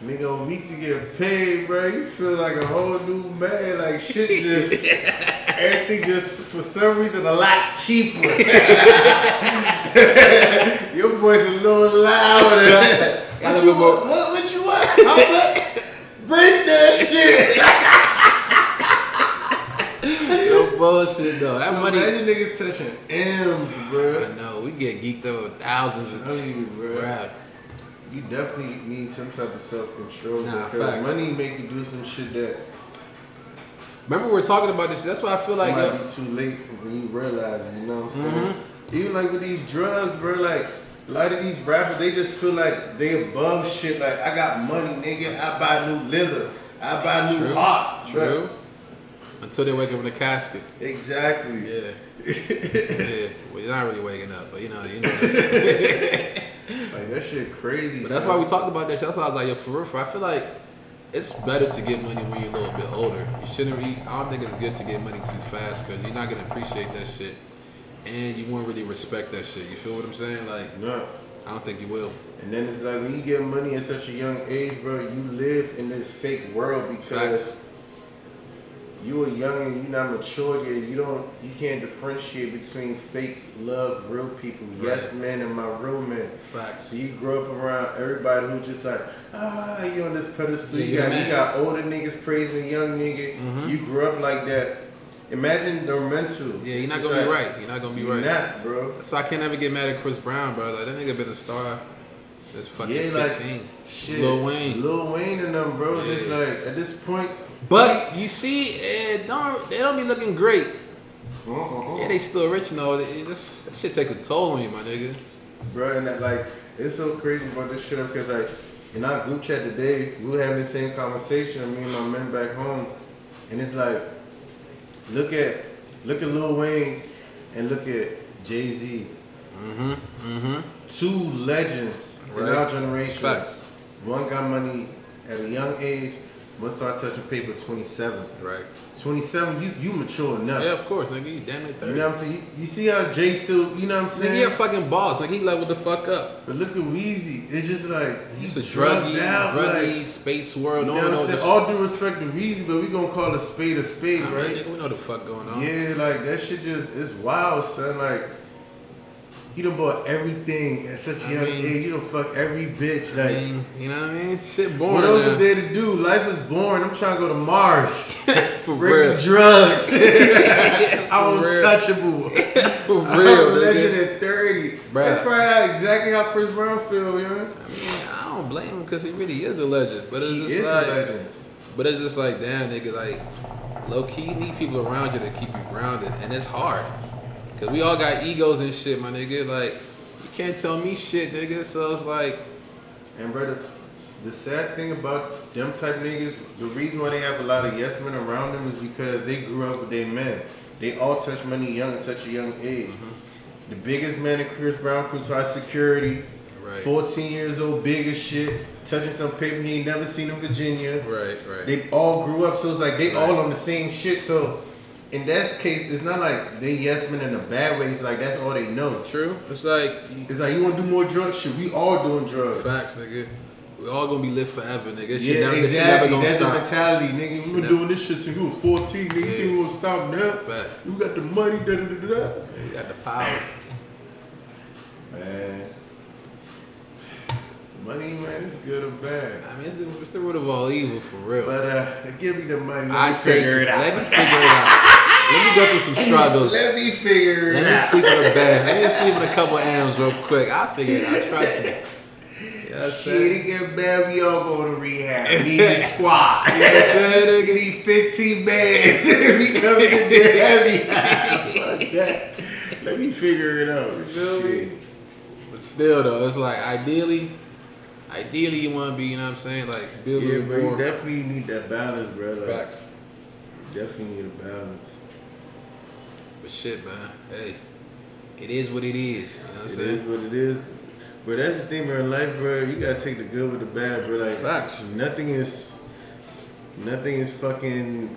Nigga, when we used to get paid, bro, you feel like a whole new man. Like, shit just, everything just, for some reason, a lot cheaper. Your voice is a little louder. Got a little you more- What, what you want? How much? Break that shit. No bullshit though. That money. Imagine niggas touching M's, bro. I know we get geeked up with thousands of you, bro. rap. You definitely need some type of self control Nah, because money make you do some shit that Remember we are talking about this. That's why I feel like might yo, be too late when you realize. You know what I'm Mm-hmm. saying? Even like with these drugs, bro. Like a lot of these rappers, they just feel like they above shit. Like I got money, nigga. I buy new liver. I buy new True. heart. true. Until they wake up in a casket. Exactly. Yeah. yeah. Well, you're not really waking up, but you know, you know. That's, Like that shit crazy. but that's why we talked about that shit. That's why I was like, yo, for real, for real, I feel like it's better to get money when you're a little bit older. You shouldn't. Be, I don't think it's good to get money too fast because you're not gonna appreciate that shit, and you won't really respect that shit. You feel what I'm saying? Like, No. I don't think you will. And then it's like when you get money at such a young age, bro, you live in this fake world because Facts. you are young and you're not mature yet. You don't, you can't differentiate between fake love, real people, yes men, and my real men. Facts. So you grow up around everybody who's just like, ah, you on this pedestal. Yeah, you got, mad. you got older niggas praising young nigga. Mhm. You grew up like that. Imagine the mental. Yeah, you're not gonna be right. You're not gonna be You're right. not, bro. So I can't ever get mad at Chris Brown, bro. Like that nigga been a star since fucking Yeah, like 15. shit. Lil Wayne. Lil Wayne and them, bro. Yeah. Just like at this point. But you see, it don't they don't be looking great. uh-uh. Yeah, they still rich and all. It just that shit take a toll on you, my nigga. Bro, and that, like, it's so crazy about this shit because, like, in our group chat today, we were having the same conversation, me and my men back home, and it's like, look at, look at Lil Wayne and look at Jay Z, Mm-hmm. Mm-hmm. two legends in Right. our generation. Facts. One got money at a young age, one started touching paper 27. Right. 27, you you mature enough. Yeah, of course, nigga. You damn it, You know what I'm saying? You, you see how Jay still, you know what I'm Nigga, saying? he a fucking boss. Like he leveled the fuck up. But look at Weezy. It's just like He's a druggy, out, druggy like, space world. You know what I'm this. saying? All due respect to Weezy, but we gonna call a spade a spade, right? nigga, we know the fuck going on. Yeah, like that shit just it's wild, son. Like he done bought everything at such a I young mean- age. You done fuck every bitch. I Like mean, you know what I mean? Shit boring. what else now. is there to do? Life is boring. I'm trying to go to Mars. For real. drugs. I'm For real. untouchable. For I'm real, a legend at 30. Bruh. That's probably exactly how Chris Brown feel, you know? I mean, I don't blame him because he really is a legend. But it's He just like, a legend. but it's just like, damn, nigga, like, low key, you need people around you to keep you grounded, and it's hard. Cause we all got egos and shit, my nigga. Like, you can't tell me shit, nigga. So it's like, And brother, the sad thing about them type niggas, the reason why they have a lot of yes men around them is because they grew up with their men. They all touch money young at such a young age. Mm-hmm. The biggest man in Chris Brown crucified security. Right. 14 years old, big as shit, touching some paper he ain't never seen in Virginia. right, right. They all grew up, so it's like they Right. all on the same shit. So in that case, it's not like they yes men in a bad way. It's like that's all they know. True. It's like It's like you want to do more drugs? Shit, we all doing drugs. facts, nigga. We all gonna be lit forever, nigga. Shit Yeah, never, never exactly. gonna That's the stop. mentality, nigga. We been doing this shit since we was 14, nigga. You Yeah. think we gonna stop now? Facts. We got the money, da da da da. You got the power. Man. Money, man, it's good or bad. I mean, it's the, it's the root of all evil for real. But uh, give me the money. Let I me figure it out. Let me figure it out. Let me go through some struggles. Let me figure it Let me sleep in a bed. Let me sleep in a couple M's real quick. I'll figure it out. Trust me. You I'm Shit, it get bad. We all go to rehab. We need a squad. You know what I'm saying, nigga? need 15 bands. we coming in there heavy. Fuck that. Let me figure it out. You feel me? But still, though, it's like ideally, ideally you want to be, you know what I'm saying? Like, build a Yeah, little bro, you definitely need that balance, bro. Like, Facts. Definitely need a balance. But shit, man. Hey, it is what it is. You know what I'm saying? is what it is. But that's the thing, bro. In life, bro, you gotta take the good with the bad, bro. Like Facts. Nothing is, nothing is fucking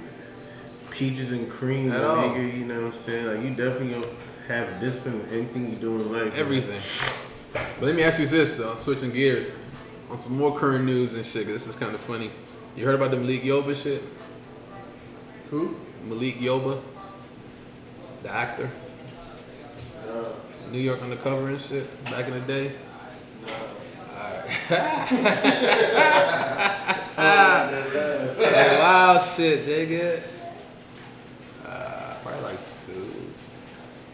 peaches and cream, At all. nigga. You know what I'm saying? Like you definitely gonna have discipline in anything you do in life. bro. Everything. But let me ask you this though, switching gears on some more current news and shit. 'cause this is kind of funny. You heard about the Malik Yoba shit? Who? Malik Yoba, the actor, Uh, New York Undercover and shit, back in the day. That wild shit, nigga. Uh, probably like two.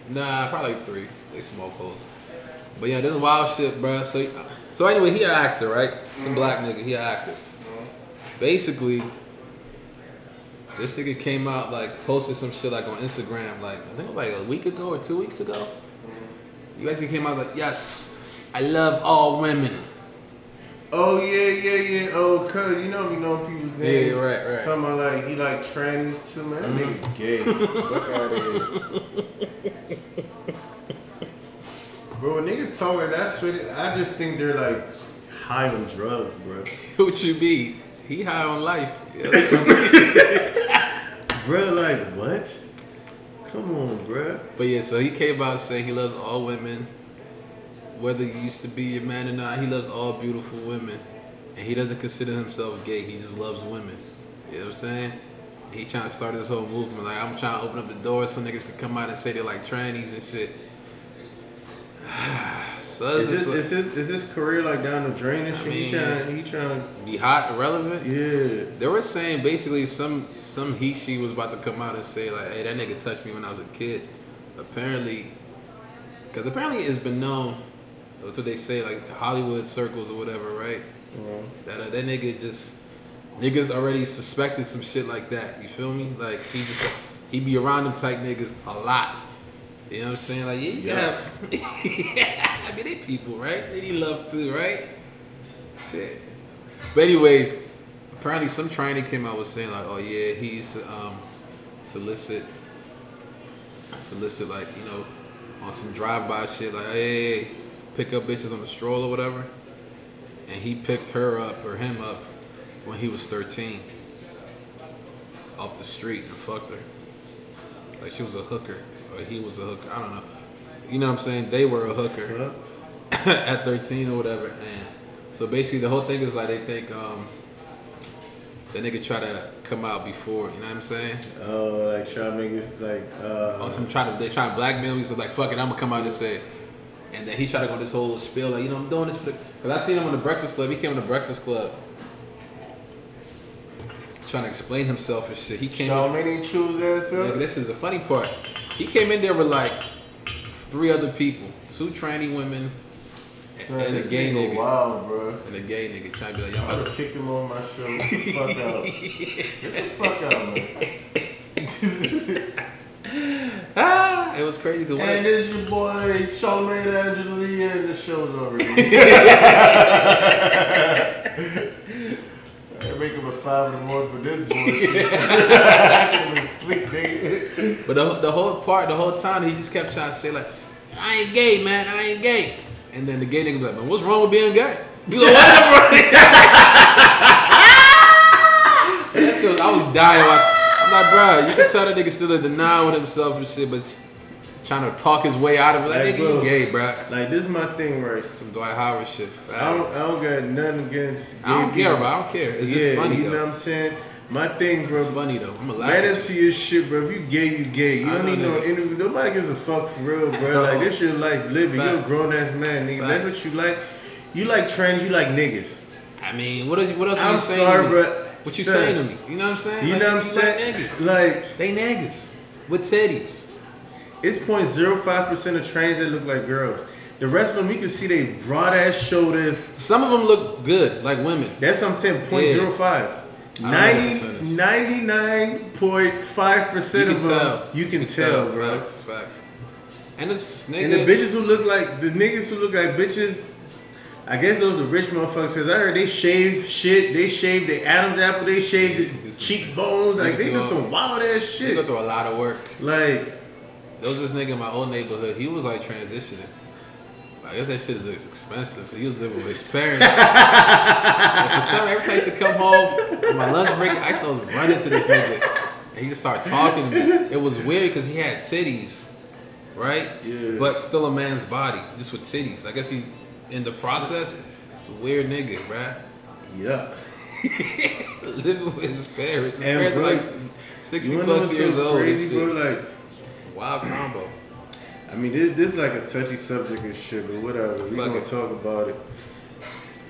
Nah, probably like three. They small posts. But yeah, this is wild shit, bro. So, so anyway, he an actor, right? Some black nigga, he an actor. Basically, this nigga came out like posted some shit like on Instagram, like I think like a week ago or two weeks ago. You basically came out like, yes, I love all women. oh yeah, yeah, yeah. Oh, cuz you know me know people's names. Yeah, right, right. Talking about like he like trannies too, man. That nigga mm-hmm. gay. Out of. Bro, when niggas talking That's shit, I just think they're like high on drugs, bro. what you be? He high on life. Bro, like what? Come on, bro. But yeah, so he came out saying he loves all women, whether you used to be a man or not. He loves all beautiful women, and he doesn't consider himself gay. He just loves women. You know what I'm saying? He trying to start this whole movement. Like I'm trying to open up the door so niggas can come out and say they're like trannies and shit. Is this, just is this is this career like down the drain and I shit? he trying he trying like, be hot, relevant? yeah. They were saying basically some some he she was about to come out and say like, hey, that nigga touched me when I was a kid. Apparently, because apparently it's been known. That's what they say, like Hollywood circles or whatever, right? Uh, That uh, that nigga just niggas already suspected some shit like that. You feel me? Like he just he be around them type niggas a lot. You know what I'm saying? Like yeah, you Yeah. have. I mean, they people, right? They need love too, right? Shit. But anyways, apparently some trainee came out was saying like, oh yeah, he used to um, solicit, solicit like you know, on some drive-by shit like, hey, pick up bitches on the stroll or whatever, and he picked her up or him up when he was 13 off the street and fucked her. Like she was a hooker or he was a hooker. I don't know. You know what I'm saying? They were a hooker at 13 or whatever. And so basically, the whole thing is like they think um, the nigga try to come out before. You know what I'm saying? Oh, like try to make it like uh On some try to they try to blackmail me. So like, fuck it, I'm gonna come out and say. And then he tried to go this whole spiel like, you know, I'm doing this for the. Cause I seen him on the Breakfast Club. He came on the Breakfast Club. Trying to explain himself and shit. He came. Charlamagne choose that stuff. this is the funny part. He came in there with like three other people, two tranny women Son, and a gay nigga. Wild, bro. and a gay nigga trying to be like, y'all I would about have kicked him on my show. Get the fuck out. Get the fuck out, man. Ah, it was crazy. Cause And is your boy Charlamagne Angela Yee, and the show's over. Wake up at five in the morning for this bullshit. I can't sleep, nigga. but the, the whole part, the whole time, he just kept trying to say like, I ain't gay, man. I ain't gay. And then the gay nigga be like, man, what's wrong with being gay? You like, what? that shit was, I was dying watching. I'm like, bro, you can tell that nigga still in denial with himself and shit, but trying to talk his way out of it. Like, Like, nigga, you gay, bro. Like this is my thing, right? Some Dwight Howard shit. I don't, Facts. I don't got nothing against. I don't gay care, bro. I don't care. It's yeah, just funny you though. know what I'm saying? My thing, bro. It's funny though. I'm a at into your shit, bro. If you gay, you gay. You I don't need no interview. Nobody gives a fuck for real, bro. No. Like this your life living. You're a grown ass man, nigga. That's what you like. You like trannies, you like niggas. I mean, what else? What else are I'm you saying sorry, but- What you sir, saying to me? You know what I'm saying? You Like, know what I'm saying? Like niggas. Like They niggas with titties. It's 0.05 percent of trannies that look like girls. The rest of them, you can see they broad ass shoulders. Some of them look good, like women. That's what I'm saying. 0.05. I don't know the 90, 99.5 percent You of can them, tell. you can tell, bro. Facts, facts. And nigga. And the bitches who look like the niggas who look like bitches, I guess those are rich motherfuckers. Cause I heard they shave shit, they shave the Adam's apple, they shave Yeah, the cheekbones, like they do some wild ass shit. they go through a lot of work. Like There was this nigga in my old neighborhood. He was like transitioning. I guess that shit is expensive. 'cause He was living with his parents. and for some, every time I used to come home on my lunch break, I used to run into this nigga. And he just started talking to me. It was weird because he had titties, right? Yeah. But still a man's body, just with titties. I guess he, in the process, it's a weird nigga, bruh. yeah. living with his parents. His And parents are bro, like 60 You wanna know plus years old. crazy, bro? Like Wild combo. I mean, this, this is like a touchy subject and shit, but whatever. We Fuck gonna it. talk about it.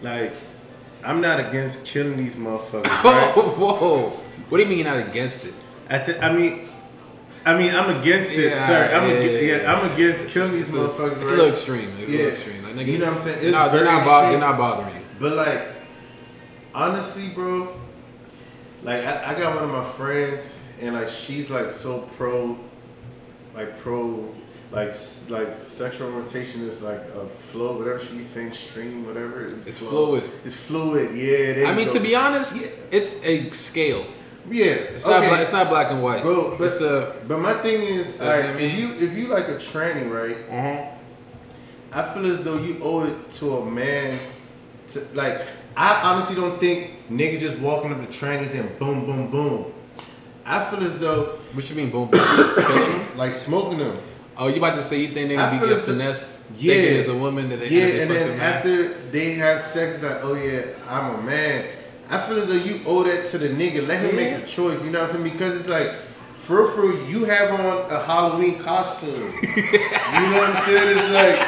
Like, I'm not against killing these motherfuckers, right? Whoa. What do you mean you're not against it? I said, I mean, I mean, I'm against it. Yeah, Sorry, I'm yeah, ag- yeah, yeah, I'm against killing these motherfuckers. it's a little extreme. It's a little extreme. Like, nigga, You know what I'm saying? They're It's not, they're, not bo- they're not bothering you. But like, honestly, bro, like I, I got one of my friends, and like she's like so pro, like pro, like like sexual orientation is like a flow, whatever she's saying, stream, whatever. It's flow. fluid. It's fluid. Yeah. I mean, go. to be honest, Yeah. it's a scale. yeah, It's not black. It's not black and white. Bro, but, it's a. but my thing is, like, I mean- if you if you like a tranny, right? Uh-huh. I feel as though you owe it to a man to like I honestly don't think niggas just walking up to trannies and boom boom boom. I feel as though What you mean, boom, boom, killing them? like smoking them. Oh, you about to say you think they gonna be get finessed? Yeah. Thinking there's a woman that they Yeah, and then after they have sex, it's like, oh yeah, I'm a man. I feel as though you owe that to the nigga. Let him Yeah. make the choice. You know what I'm saying? Because it's like, for real, for you have on a Halloween costume. you know what I'm saying? It's like.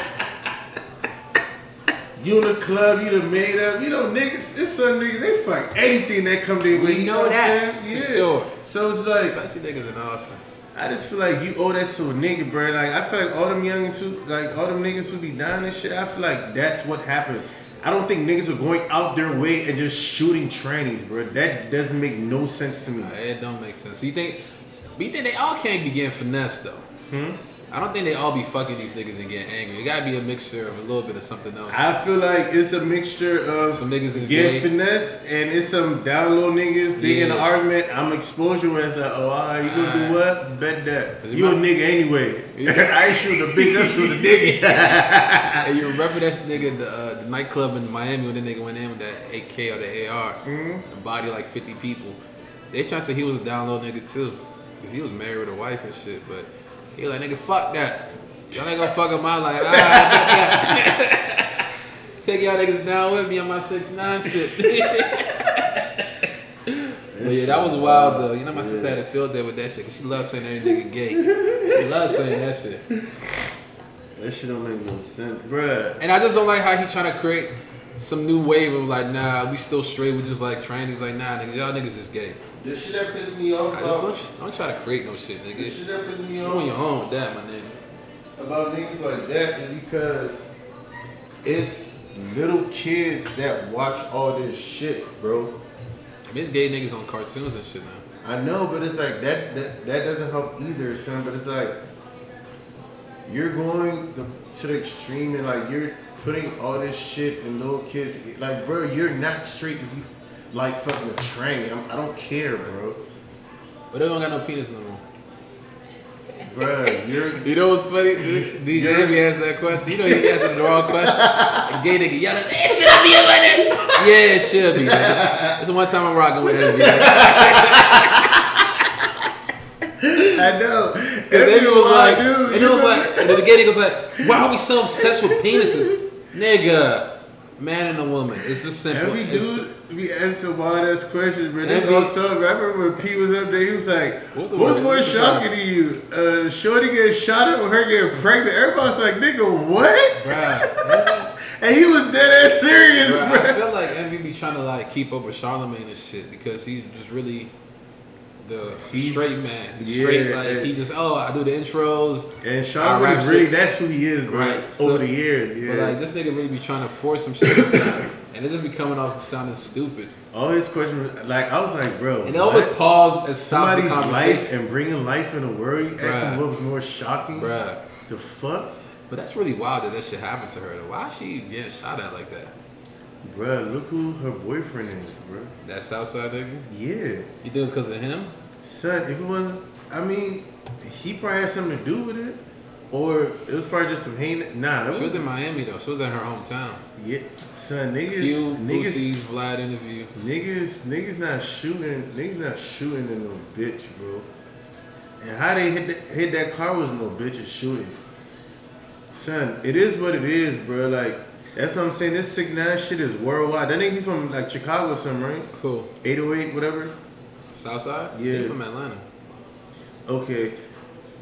You in the club, you done made up. You know, niggas, it's some niggas, they fuck anything that come their way. We you know what I'm that, saying? for Yeah. sure. So it's like, Especially niggas in Austin. I just feel like you owe that to a nigga, bro. Like I feel like all them youngins who, like all them niggas who be dying and shit. I feel like that's what happened. I don't think niggas are going out their way and just shooting trannies, bro. That doesn't make no sense to me. It don't make sense. You think, you think they all can't be getting finessed though? Hmm? I don't think they all be fucking these niggas and getting angry. It gotta be a mixture of a little bit of something else. I feel like it's a mixture of Some niggas is getting gay. finesse and it's some down low niggas. They in an Yeah. argument. I'm exposure where it's like, oh, right, you gonna do what? Bet that. You a my- nigga anyway. Yeah. I ain't shooting a bitch. I'm shooting a nigga. Hey, you remember that nigga, the, uh, the nightclub in Miami when the nigga went in with that AK or the AR Mm-hmm. and body like 50 people? They trying to say he was a down low nigga too. Because he was married with a wife and shit. But he was like, nigga, fuck that. Y'all ain't gonna fuck up my life. Ah, I that. Take y'all niggas down with me on my 6 9 shit. But yeah, that was wild though. You know my sister had a field day with that shit 'cause she loves saying every nigga gay. She loves saying that shit. That shit don't make no sense, bruh. And I just don't like how he trying to create some new wave of like, nah, we still straight. We just like trannies. Like, nah, niggas, y'all niggas is gay. The shit that pissed me off I just about, don't, don't try to create no shit, the nigga. shit that pissed me You on your off own with that, my nigga. about niggas like that is because it's little kids that watch all this shit, bro. I mean, it's gay niggas on cartoons and shit now. I know, but it's like that that, that doesn't help either, son. But it's like you're going the, to the extreme and like you're putting all this shit in little kids. Like, bro, you're not straight if you like fucking a tranny. I'm, I don't care, bro. But they don't got no penis no more. Bro, you're You know what's funny? DJ. Envy asked that question. You know he answered the wrong question. And gay nigga yelling, it should be a winner. Yeah, it should be, nigga. This is one time I'm rocking with Envy. I know. Cause Envy was like, dude, and it was like, and the gay nigga was like, why are we so obsessed with penises? Nigga, man and a woman. It's just simple. Every It's- dude be asking wild ass questions, bro. They Every- all talk. I remember when P was up there, he was like, What the What's more What's the shocking to you? Uh, Shorty getting shot at or her getting pregnant? Everybody's like, Nigga, what? Bruh. and he was dead ass serious, Bro, bro. I feel like Envy be trying to like keep up with Charlamagne and shit because he's just really the He's- straight man. He's yeah, straight like yeah. he just oh I do the intros. And I Sean rap really shit. that's who he is, bro. Right. Over So- the years, yeah. But like this nigga really be trying to force some shit, and it just be coming off sounding stupid. All his questions, like I was like, bro, And they always pause and stop the somebody's life and bringing life in the world. You ask what was more shocking. bruh. The fuck, But that's really wild that that shit happened to her. Though. Why is she getting shot at like that? bruh. Look who her boyfriend is, bro. That Southside nigga? Yeah, You think it's because of him? son. If it was, I mean, he probably had something to do with it, or it was probably just some hate. Nah, that She was was in Miami though. She was in her hometown. yeah, son. Niggas, Q, niggas, Boosie's Vlad interview. Niggas, niggas not shooting. Niggas not shooting in no bitch, bro. And how they hit that, hit that car was no bitch is shooting. Son, it is what it is, bro. Like that's what I'm saying. This sick nine shit is worldwide. That nigga he from like Chicago, or something, right? Cool. 808, whatever. Southside? Yeah. He from Atlanta. Okay,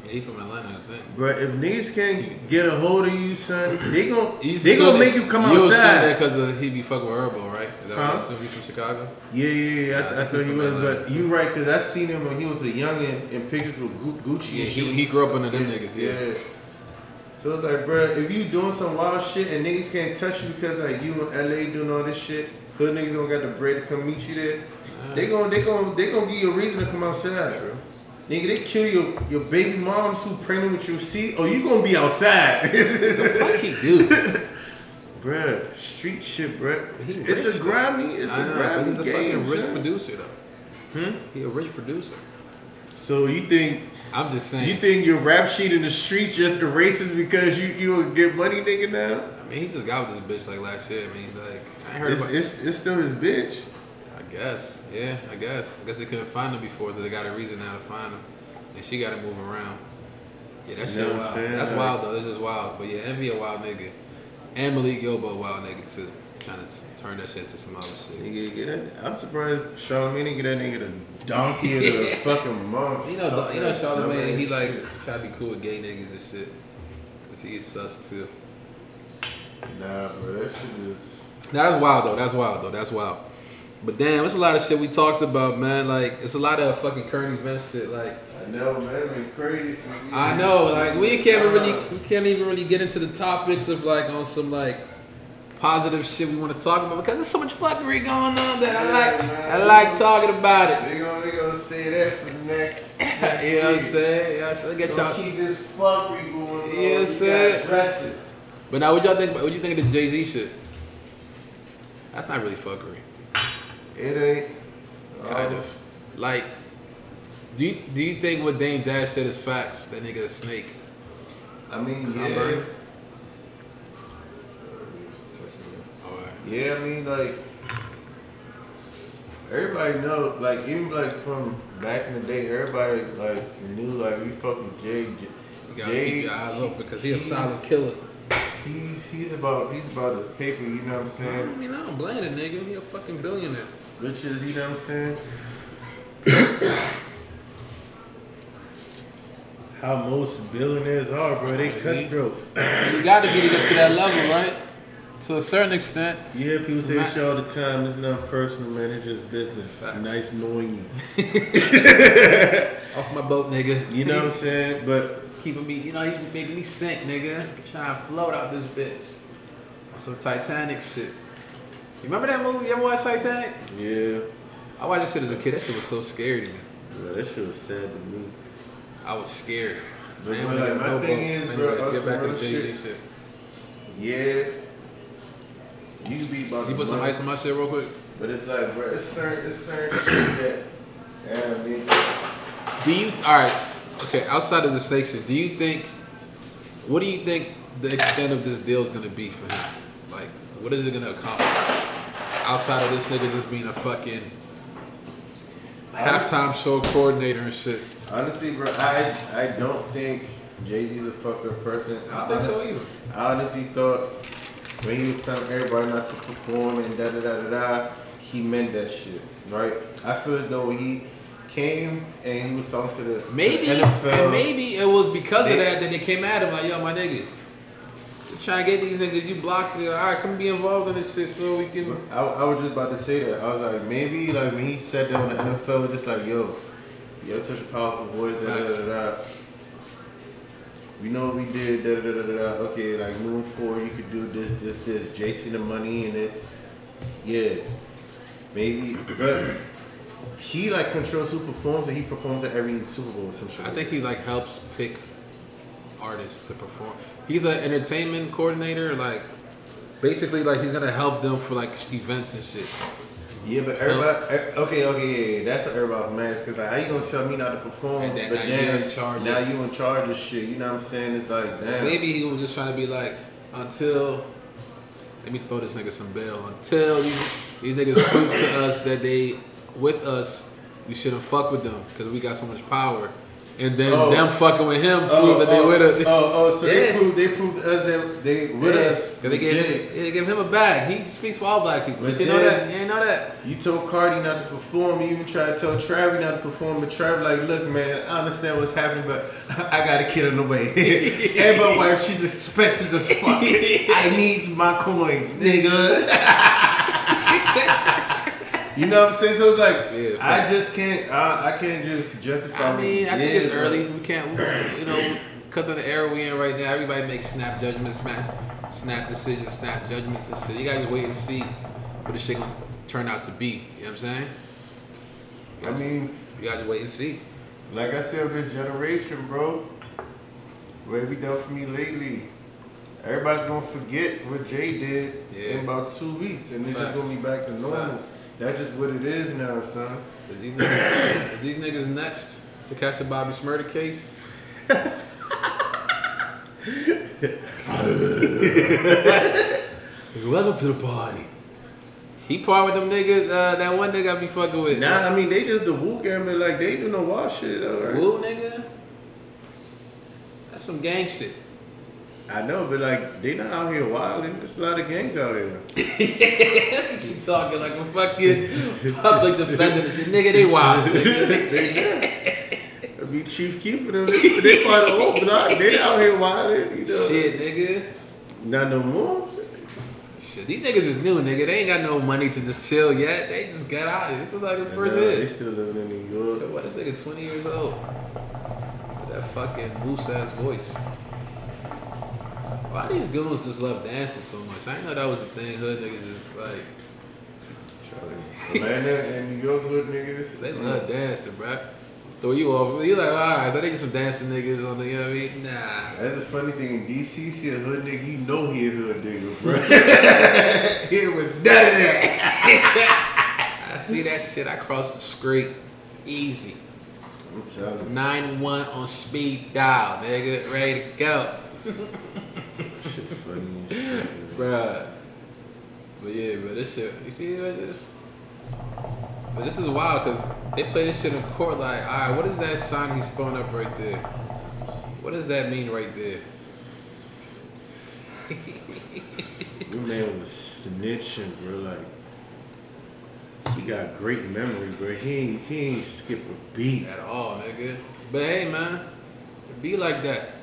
Yeah, he from Atlanta, I think. bro. If niggas can't get a hold of you, son, they gon' You they gonna make you come You outside. that because uh, he be fucking with Herbo, right? Is that Huh? what you from Chicago? Yeah, yeah, yeah. Yeah, I, I I thought he was, Atlanta. but you right, cause I seen him when he was a youngin in pictures with Gucci. Yeah, he- he grew up under them niggas, yeah. So it's like, bro, if you doing some wild shit and niggas can't touch you because like you in LA doing all this shit, hood niggas don't got the bread to come meet you there. They gon' they gon' they gon' give you a reason to come outside, bro. Nigga, they kill your, your baby moms who pregnant with your seed. Oh, you gonna be outside. The fuck he do. Bruh, street shit, bruh. He It's a grimy, it's I a know, grimy he's a game. fucking rich son. producer though. Hmm? He a rich producer. So you think I'm just saying. you think your rap sheet in the streets just erases because you you get money, nigga? Now I mean, he just got with this bitch like last year. I mean, he's like I heard it's, about. it's it's still his bitch. I guess, yeah, I guess. I guess they couldn't find them before, so they got a reason now to find them. and she got to move around. Yeah, that You shit know wild. That's Like- wild though. This is wild. But yeah, Envy a wild nigga, and Malik Yoba a wild nigga too. Trying to turn that shit to some other shit. Nigga, get that. I'm surprised Charlamagne didn't get that nigga the donkey of the fucking month. You know, you know, that Charlamagne, he like try to be cool with gay niggas and shit. Cause he is sus too. Nah, bro, that shit is. Now that's wild though. That's wild though. That's wild. But damn, it's a lot of shit we talked about, man. Like it's a lot of fucking current events shit. Like I know, man. It's been crazy. I know, like we can't even really, we can't even really get into the topics of like on some like positive shit we want to talk about because there's so much fuckery going on that I like. I like talking about it. They gonna they gonna say that for the next. you know what I'm saying? Yeah, so get y'all. keep this fuckery going on. You know what I'm saying? But now, what y'all think? What you think of the Jay Z shit? That's not really fuckery, It ain't. kind um, of. Like, do you do you think what Dame Dash said is facts? That nigga a snake. I mean, yeah. Yeah, I mean, like everybody know, like even like from back in the day, everybody like knew like we fucking Jay. You gotta Jay, keep your eyes open because he a solid killer. He's he's about he's about his paper. You know what I'm saying? I mean, I don't blame the nigga. He a fucking billionaire. Riches. You know what I'm saying? How most billionaires are, bro. They cutthroat. You got to be to get to that level, right? To a certain extent. Yeah, people say shit all the time. It's not personal, man. It's just business. Facts. Nice knowing you. Off my boat, nigga. You know what I'm saying? But Keeping me, you know, you making me sink, nigga. Trying to float out this bitch. On some Titanic shit. You remember that movie? You ever watch Titanic? yeah, I watched that shit as a kid. That shit was so scary to me. bro, that shit was sad to me. I was scared. But, Man, like, my thing is, Anyway, bro, get back to the us Jay Z shit. shit. Yeah, you be about Can you put some ice on my shit real quick? But it's like, bro, it's certain, it's certain shit that, yeah, I mean, Do you all right? Okay, outside of the shit, do you think? What do you think the extent of this deal is gonna be for him? Like, what is it gonna accomplish? Outside of this nigga just being a fucking halftime show coordinator and shit. honestly, bro, I I don't think Jay Z's a fucked up person. I don't think so either. I honestly thought when he was telling everybody not to perform and da da da da da, he meant that shit, right? I feel as though he came and he was talking to the Maybe to the NFL, and maybe it was because of that that they came at him like, yo, my nigga. Trying to get these niggas, you blocked me. All right, come be involved in this shit so we can. I, I was just about to say that. I was like, maybe like when he said that on the NFL, just like, yo, you have such a powerful voice. Da, da, da, da. We know what we did. Da, da, da, da, da. Okay, like moving forward, you could do this, this, this. Jason the money in it. Yeah, maybe, but he like controls who performs, and he performs at every Super Bowl or some shit. I think he like helps pick artists to perform. He's an entertainment coordinator, like basically like he's gonna help them for like events and shit. Yeah, but everybody. eh, Okay, okay, yeah, yeah. That's what everybody's mad. Cause like, how you gonna tell me not to perform? And then but now you in charge Now of- you in charge of shit. You know what I'm saying? It's like, damn. Maybe he was just trying to be like, until let me throw this nigga some bail. Until these, these niggas prove to us that they with us, we shouldn't fuck with them because we got so much power. And then Oh. them fucking with him prove Oh, that they oh, oh with us. oh, oh, so Yeah. they proved they proved to us that they with Yeah. us. they gave, him, they gave him a bag. He speaks for all black people. But you know that? You ain't know that? You told Cardi not to perform. You even tried to tell Travis not to perform. But Travis like, look, man, I understand what's happening, but I got a kid on the way. and my wife, she's expensive as fuck. I needs my coins, nigga. You know what I'm saying? So it's like, Yeah, I just can't, I, I can't just justify. I mean, I think Yeah, it's but- early. We can't, we- you know, cut to the era we in right now. Everybody makes snap judgments, smash, snap decisions, snap judgments and shit. You gotta wait and see what the shit gonna turn out to be. You know what I'm saying? You I mean, you gotta wait and see. like I said, this generation, bro. What have you done for me lately? Everybody's gonna forget what Jay did Yeah. in about two weeks, and it's just gonna be back to normal. Facts. That's just what it is now, son. Is these niggas, is these niggas next to catch the Bobby Shmurda case? Welcome to the party. He part with them niggas. Uh, that one nigga I be fucking with. Nah, I mean they just the woo game, but like they do no wild shit. Though, right? Woo nigga. That's some gang shit. I know, but like they not out here wilding. There's a lot of gangs out here. She talking like a fucking public defender shit. Nigga, they wild. I be Chief Keef for them, they, they part of whole block. They out here wilding, you know. shit, nigga. Not no more. Shit, these niggas is new, nigga. They ain't got no money to just chill yet. They just got out. This is like his first Nah, They still living in New York. Yo, What this nigga 20 years old? With that fucking moose ass voice. Why these goons just love dancing so much? I didn't know that was a thing. Hood niggas just like Atlanta and New York hood niggas. they love dancing, bruh. Throw you off. You like, alright, so they just some dancing niggas on the, you know what I mean? Nah. That's the funny thing. In DC, see a hood nigga, you know he a hood nigga, bro. he was none of that. I see that shit. I cross the street. Easy. I'm telling you. 9 1 on speed dial, nigga. Ready to go. Shit funny as shit. Bruh. But yeah, but this shit, you see what this? But this is wild because they play this shit in court like, alright, what is that sign he's throwing up right there? What does that mean right there? Your man was snitching, bro. Like, he got great memory, bro. He ain't, he ain't skip a beat. At all, nigga. But hey, man, be like that.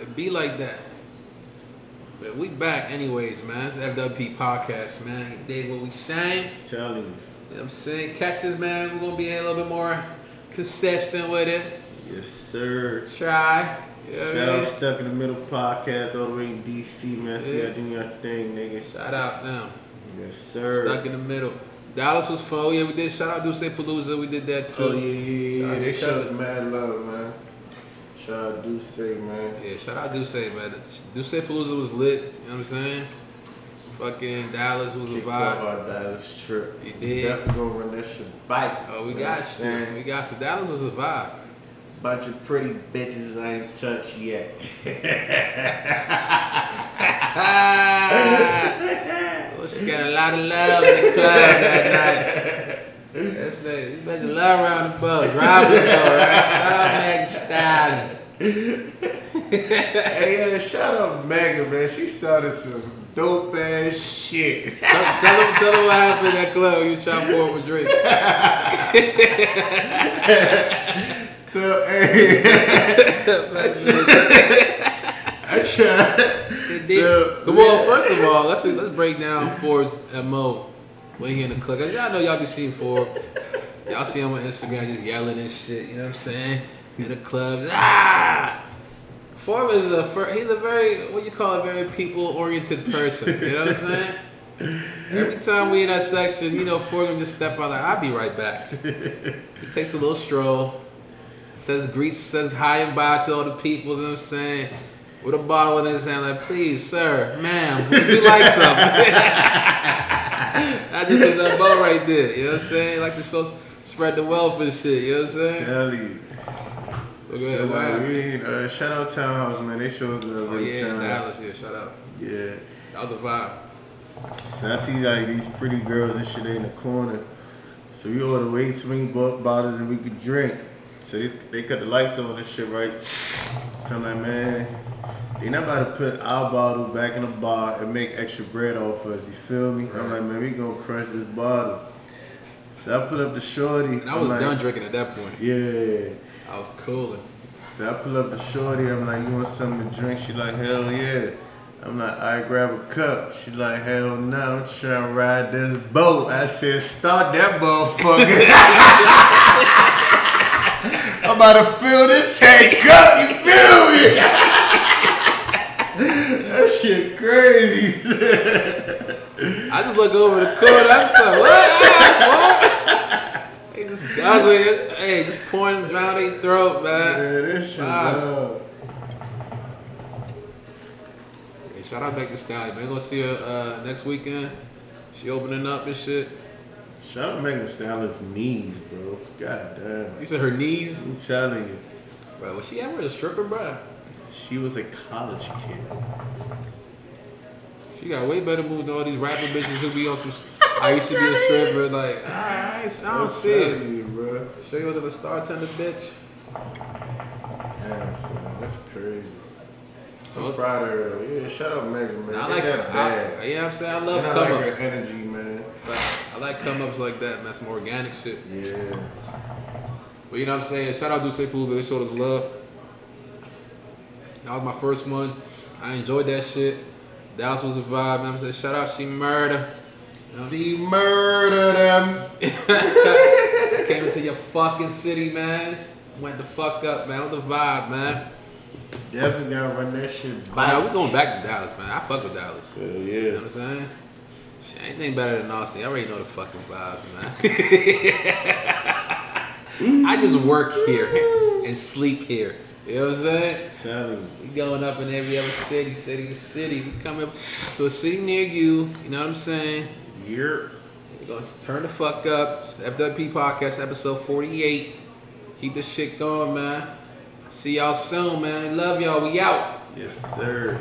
It be like that. But we back anyways, man. It's the FWP podcast, man. You what we saying? Telling you. You know what I'm saying? Catches, man. We're gonna be a little bit more consistent with it. Yes, sir. Try. You know Shout out? Stuck in the Middle podcast all the way in DC, man. See Yeah. y'all doing your thing, nigga. Shout out them. Yes, sir. Stuck in the middle. Dallas was fun. Yeah, we did. Shout out Duce Palooza. We did that too. Oh, yeah, yeah, yeah. They showed mad love, man. Shout out Duce, man. Yeah, shout out Duce, man. Duce Palooza was lit. You know what I'm saying? Fucking Dallas was a vibe. off our Dallas trip. You We did. Definitely gonna run that shit back. Oh, we You got what I'm saying? you. We got you. Dallas was a vibe. Bunch of pretty bitches I ain't touched yet. oh, she got a lot of love in the club that night. That's the, you better love around the boat. Driving the boat, right? Shout out Maggie hey, yeah, shout out Megan, man. She started some dope ass shit. Tell, tell him, tell him what happened at that club. You was trying to pour up a drink. So, hey, I did. So, well, first of all, let's let's break down Ford's mo when he in the club. Y'all know y'all be seeing Ford. Y'all see him on Instagram just yelling and shit. You know what I'm saying? In the clubs, ah. Ford is a he's a very what you call a very people oriented person. You know what I'm saying? Every time we in that section, you know, gonna just step out like I'll be right back. He takes a little stroll, says greets, says hi and bye to all the people. You know what I'm saying? With a bottle in his hand, like, please, sir, ma'am, would you like something? I just hit that ball right there. You know what I'm saying? Like to show, spread the wealth and shit. You know what I'm saying? Tell you. So like, we, uh, shout out Townhouse, man. They showed the Oh yeah. Dallas. Yeah, shout out. Yeah. That was the vibe. So I see like these pretty girls and shit in the corner. So we order way swing bo- bottles and we could drink. So they, they cut the lights on and shit, right? So I'm like, man, they not about to put our bottle back in the bar and make extra bread off us. You feel me? I'm like, man, we gonna crush this bottle. So I pull up the shorty. And I was like, done drinking at that point. Yeah. I was cooling. So I pull up the shorty, I'm like, you want something to drink? She like, hell yeah. I'm like, I grab a cup. She like, hell no, I'm trying to ride this boat. I said, start that motherfucker. I'm about to fill this tank up, you feel me? shit crazy. I just look over the corner. I'm just like, what? All right, Ford. They just it. Hey, just pouring down their throat, man. Man, this shit. Hey, shout out back to Stallion, man. Gonna see her uh, next weekend. She opening up and shit. Shout out Megan Thee Stallion's knees, bro. God damn. You said her knees. I'm telling you. Bro, was she ever a stripper, bro? She was a college kid. She got way better moves than all these rapper bitches who be on some. I used to be a stripper. Like, I, I don't see it. You, bro. Show you what the star tender bitch. Yeah, uh, son, that's crazy. I'm Well- proud of her. Yeah, shout out Megan, man. I They like, that I, bad. you know what I'm saying? I love And I come like ups. her energy, man. I like come ups like that, man. Some organic shit. Yeah. But you know what I'm saying? Shout out to Sepulveda. They showed us love. That was my first one. I enjoyed that shit. Dallas was a vibe, man. I'm saying, shout out She Murder. See, murder them. Came into your fucking city, man. Went the fuck up, man. With the vibe, man. Definitely gotta run that shit back. now we're going back to Dallas, man. I fuck with Dallas. Hell You know yeah. what I'm saying? Shit, anything better than Austin. I already know the fucking vibes, man. I just work here and sleep here. You know what I'm saying? Tell you. We going up in every other city, city to city. We coming to a city near you. You know what I'm saying? You're We're gonna turn the fuck up. It's the FWP podcast episode 48. Keep this shit going, man. See y'all soon, man. Love y'all. We out. yes, sir.